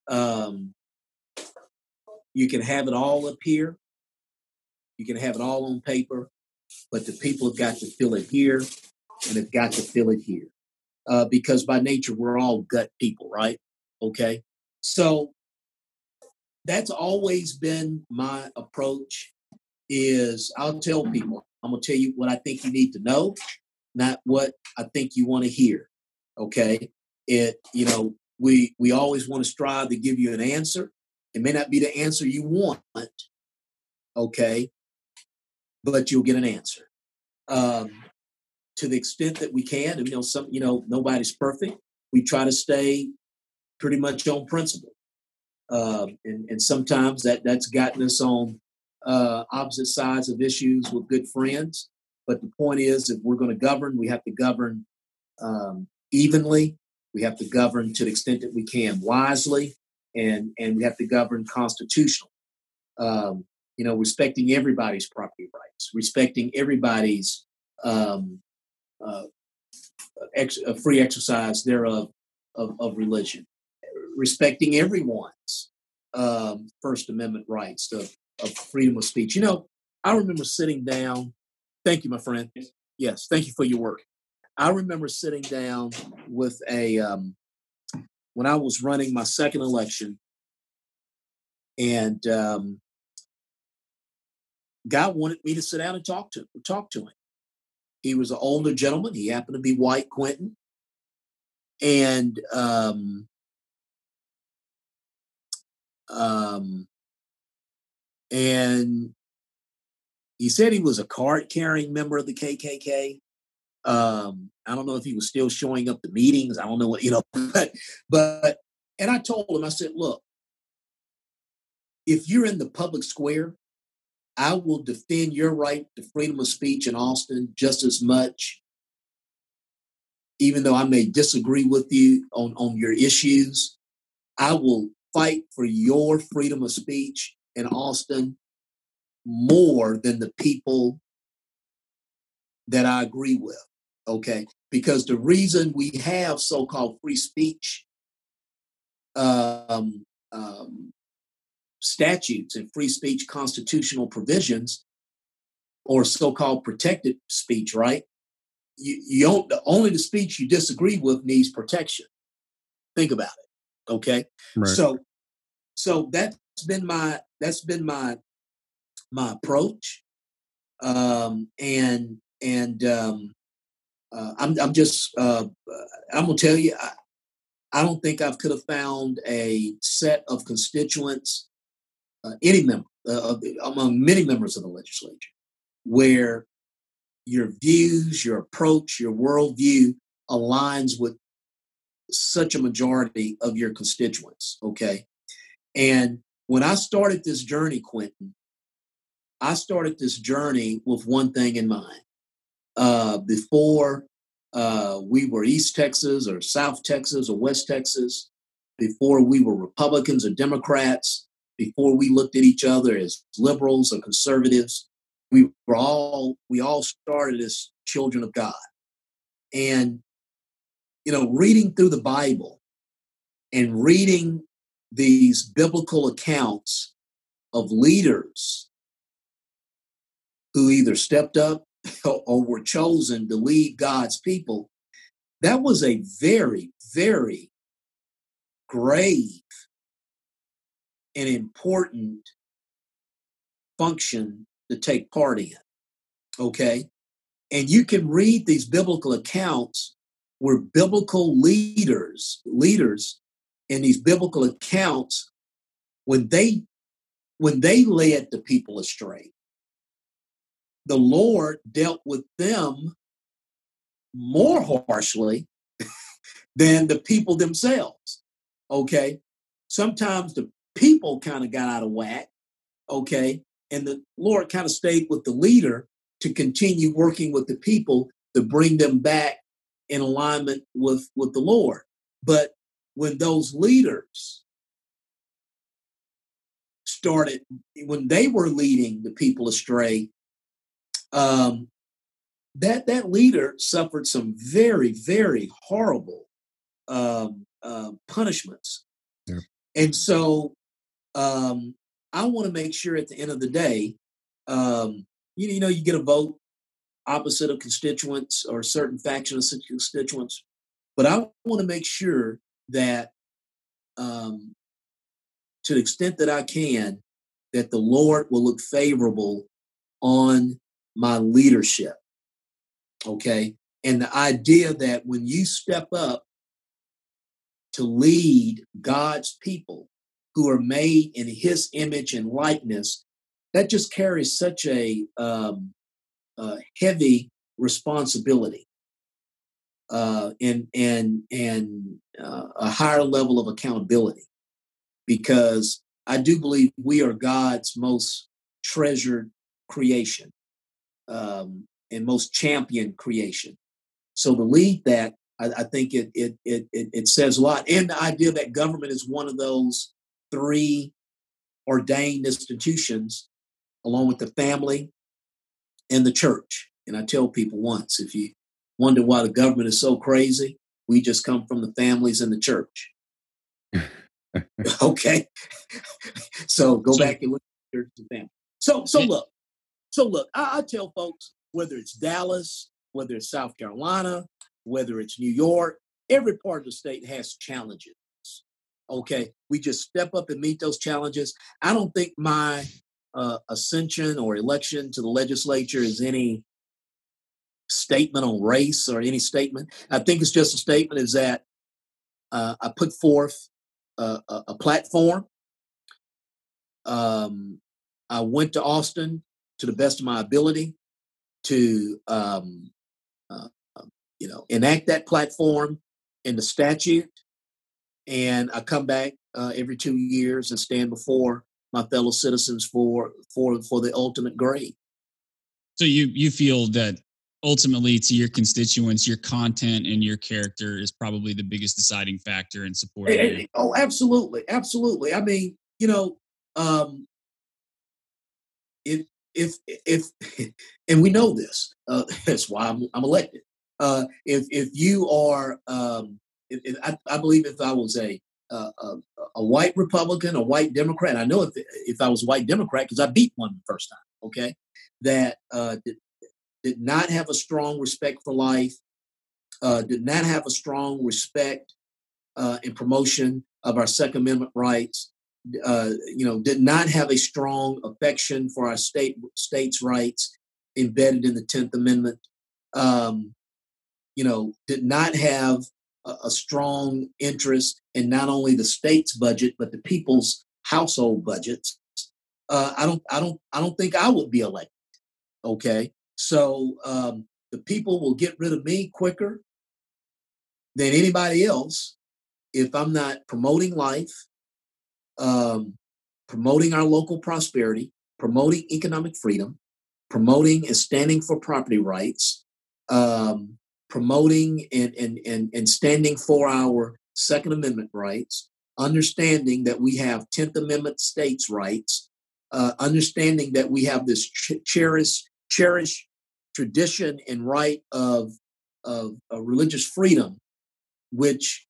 um, you can have it all up here, you can have it all on paper, but the people have got to feel it here, and have got to feel it here, uh, because by nature we're all gut people, right? Okay, so that's always been my approach. Is I'll tell people I'm gonna tell you what I think you need to know, not what I think you want to hear. Okay. It, you know, we we always want to strive to give you an answer. It may not be the answer you want, okay, but you'll get an answer. Um, to the extent that we can, and, you know, some, you know, nobody's perfect. We try to stay pretty much on principle, um, and and sometimes that that's gotten us on uh, opposite sides of issues with good friends. But the point is, if we're going to govern, we have to govern um, evenly. We have to govern to the extent that we can wisely, and and we have to govern constitutionally. Um, you know, respecting everybody's property rights, respecting everybody's um, uh, ex- uh, free exercise thereof of, of religion, respecting everyone's um, First Amendment rights of, of freedom of speech. You know, I remember sitting down Thank you, my friend. Yes, thank you for your work. I remember sitting down with a um, when I was running my second election, and um, God wanted me to sit down and talk to talk to him. He was an older gentleman. He happened to be white, Quentin, and um, um, and he said he was a card carrying member of the KKK. Um, I don't know if he was still showing up to meetings. I don't know what, you know, but, but, and I told him, I said, look, if you're in the public square, I will defend your right to freedom of speech in Austin just as much, even though I may disagree with you on, on your issues. I will fight for your freedom of speech in Austin more than the people that I agree with. Okay. Because the reason we have so called free speech um, um, statutes and free speech constitutional provisions or so called protected speech, right? You, you don't, only the speech you disagree with needs protection. Think about it. Okay. Right. So, so that's been my, that's been my my approach, um, and and um, I'm I'm just uh, I'm gonna tell you I, I don't think I could have found a set of constituents, uh, any member uh, among many members of the legislature, where your views, your approach, your worldview aligns with such a majority of your constituents. Okay, and when I started this journey, Quentin, I started this journey with one thing in mind. Uh, before uh, we were East Texas or South Texas or West Texas, before we were Republicans or Democrats, before we looked at each other as liberals or conservatives, we were all we all started as children of God. And you know, reading through the Bible and reading these biblical accounts of leaders who either stepped up or were chosen to lead God's people, that was a very, very grave and important function to take part in. Okay. And you can read these biblical accounts where biblical leaders, leaders in these biblical accounts, when they when they led the people astray, the Lord dealt with them more harshly than the people themselves. Okay. Sometimes the people kind of got out of whack. Okay. And the Lord kind of stayed with the leader to continue working with the people to bring them back in alignment with, with the Lord. But when those leaders started, when they were leading the people astray, um, that that leader suffered some very, very horrible um, uh, punishments. Yeah. And so um, I want to make sure at the end of the day, um, you, you know, you get a vote opposite of constituents or certain faction of constituents, but I want to make sure that, um, to the extent that I can, that the Lord will look favorable on my leadership. Okay. And the idea that when you step up to lead God's people who are made in his image and likeness, that just carries such a, um, heavy responsibility uh, and and and uh, a higher level of accountability because I do believe we are God's most treasured creation um, and most champion creation. So to lead that, I, I think it, it it it says a lot, and the idea that government is one of those three ordained institutions, along with the family and the church. And I tell people once, if you wonder why the government is so crazy, we just come from the families and the church. okay. so go back and look at church and family. So so look, so look, I, I tell folks whether it's Dallas, whether it's South Carolina, whether it's New York, every part of the state has challenges. Okay. We just step up and meet those challenges. I don't think my uh, ascension or election to the legislature is any statement on race or any statement. I think it's just a statement is that uh, I put forth a, a, a platform. Um, I went to Austin to the best of my ability to, um, uh, um, you know, enact that platform in the statute, and I come back uh, every two years and stand before my fellow citizens for for for the ultimate grade. So you you feel that ultimately to your constituents, your content and your character is probably the biggest deciding factor in supporting. Hey, hey, oh, absolutely, absolutely. I mean, you know, um, if if if, and we know this. Uh, that's why I'm, I'm elected. Uh, if if you are, um, if, if I, I believe if I was a a, a, white Republican, a white Democrat. I know if if I was a white Democrat because I beat one the first time. Okay, that uh, did, did not have a strong respect for life, uh, did not have a strong respect uh, and promotion of our Second Amendment rights. Uh, you know, did not have a strong affection for our state states' rights embedded in the Tenth Amendment. Um, you know, did not have a, strong interest in not only the state's budget but the people's household budgets, uh, I don't, I don't, I don't think I would be elected. Okay, so um, the people will get rid of me quicker than anybody else if I'm not promoting life, um, promoting our local prosperity, promoting economic freedom, promoting and standing for property rights, um, promoting and, and, and, and standing for our Second Amendment rights, understanding that we have 10th Amendment states' rights, uh, understanding that we have this ch- cherished, cherished tradition and right of, of, of religious freedom, which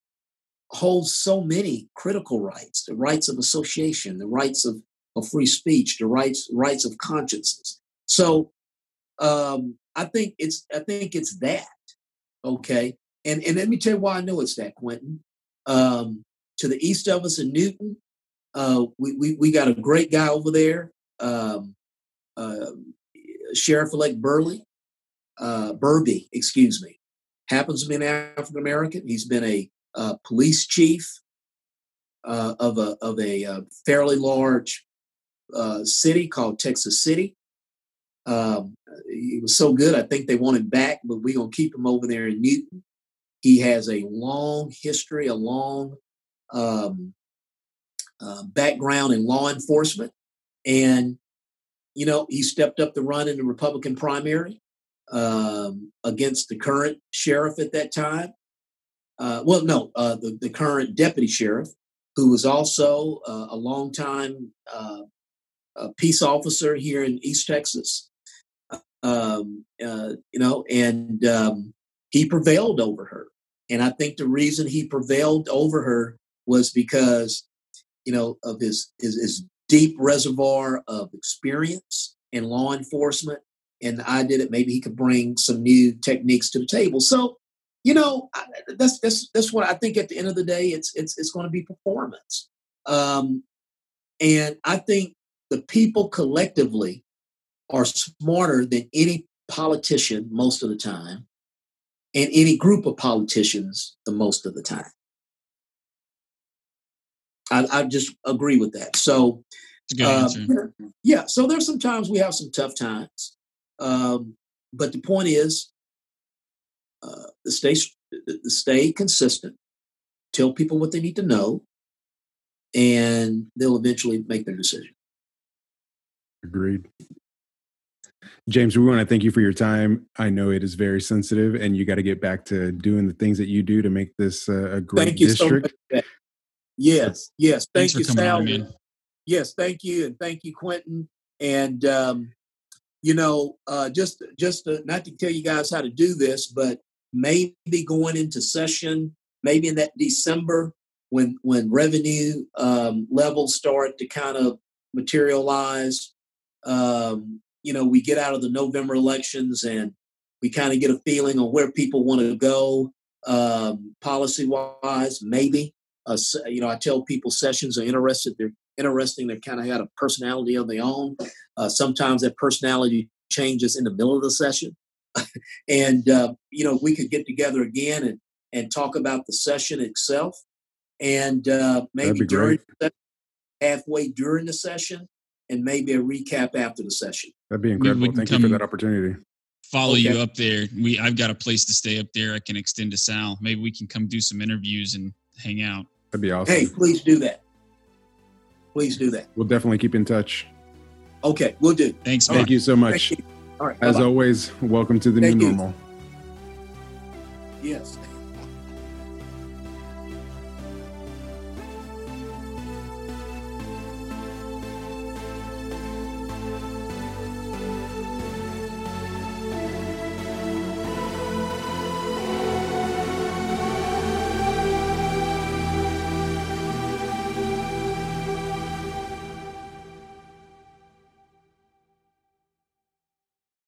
holds so many critical rights: the rights of association, the rights of, of free speech, the rights rights of consciences. So um, I think it's I think it's that. Okay. And and let me tell you why I know it's that, Quentin. Um, to the east of us in Newton, uh, we, we, we got a great guy over there, um, uh, Sheriff elect Burley, uh, Burby, excuse me, happens to be an African American. He's been a uh, police chief uh, of a of a uh, fairly large uh, city called Texas City. Um, he was so good, I think they want him back, but we're gonna keep him over there in Newton. He has a long history, a long um, uh, background in law enforcement, and you know he stepped up the run in the Republican primary um, against the current sheriff at that time. Uh, well, no, uh, the, the current deputy sheriff, who was also uh, a longtime uh, peace officer here in East Texas. Um, uh, you know, and um, he prevailed over her. And I think the reason he prevailed over her was because, you know, of his, his, his deep reservoir of experience in law enforcement and I did it. Maybe he could bring some new techniques to the table. So, you know, that's that's that's what I think. At the end of the day, it's it's it's going to be performance, um, and I think the people collectively are smarter than any politician most of the time, and any group of politicians the most of the time. I, I just agree with that. So, uh, yeah. So there's sometimes we have some tough times. Um, but the point is, uh, the stay the stay consistent, tell people what they need to know, and they'll eventually make their decision. Agreed. James, we want to thank you for your time. I know it is very sensitive, and you got to get back to doing the things that you do to make this uh, a great thank district. So yes, yes. Thank Thanks you, Sal. yes, thank you, and thank you, Quentin. And um, you know, uh, just just to, not to tell you guys how to do this, but maybe going into session, maybe in that December when when revenue um, levels start to kind of materialize. Um, you know, we get out of the November elections and we kind of get a feeling on where people want to go um, policy wise. Maybe, uh, you know, I tell people sessions are interested. They're interesting. They kind of had a personality of their own. Uh, sometimes that personality changes in the middle of the session. and, uh, you know, we could get together again and, and talk about the session itself. And uh, maybe during session, halfway during the session, and maybe a recap after the session. That'd be incredible. Thank you for that opportunity. Follow okay. you up there. We I've got a place to stay up there. I can extend to Sal. Maybe we can come do some interviews and hang out. That'd be awesome. Hey, please do that please do that. We'll definitely keep in touch. Okay, we'll do. Thanks, man. Thank you so much. All right. As bye-bye. always, welcome to the Thank new you. normal. Yes.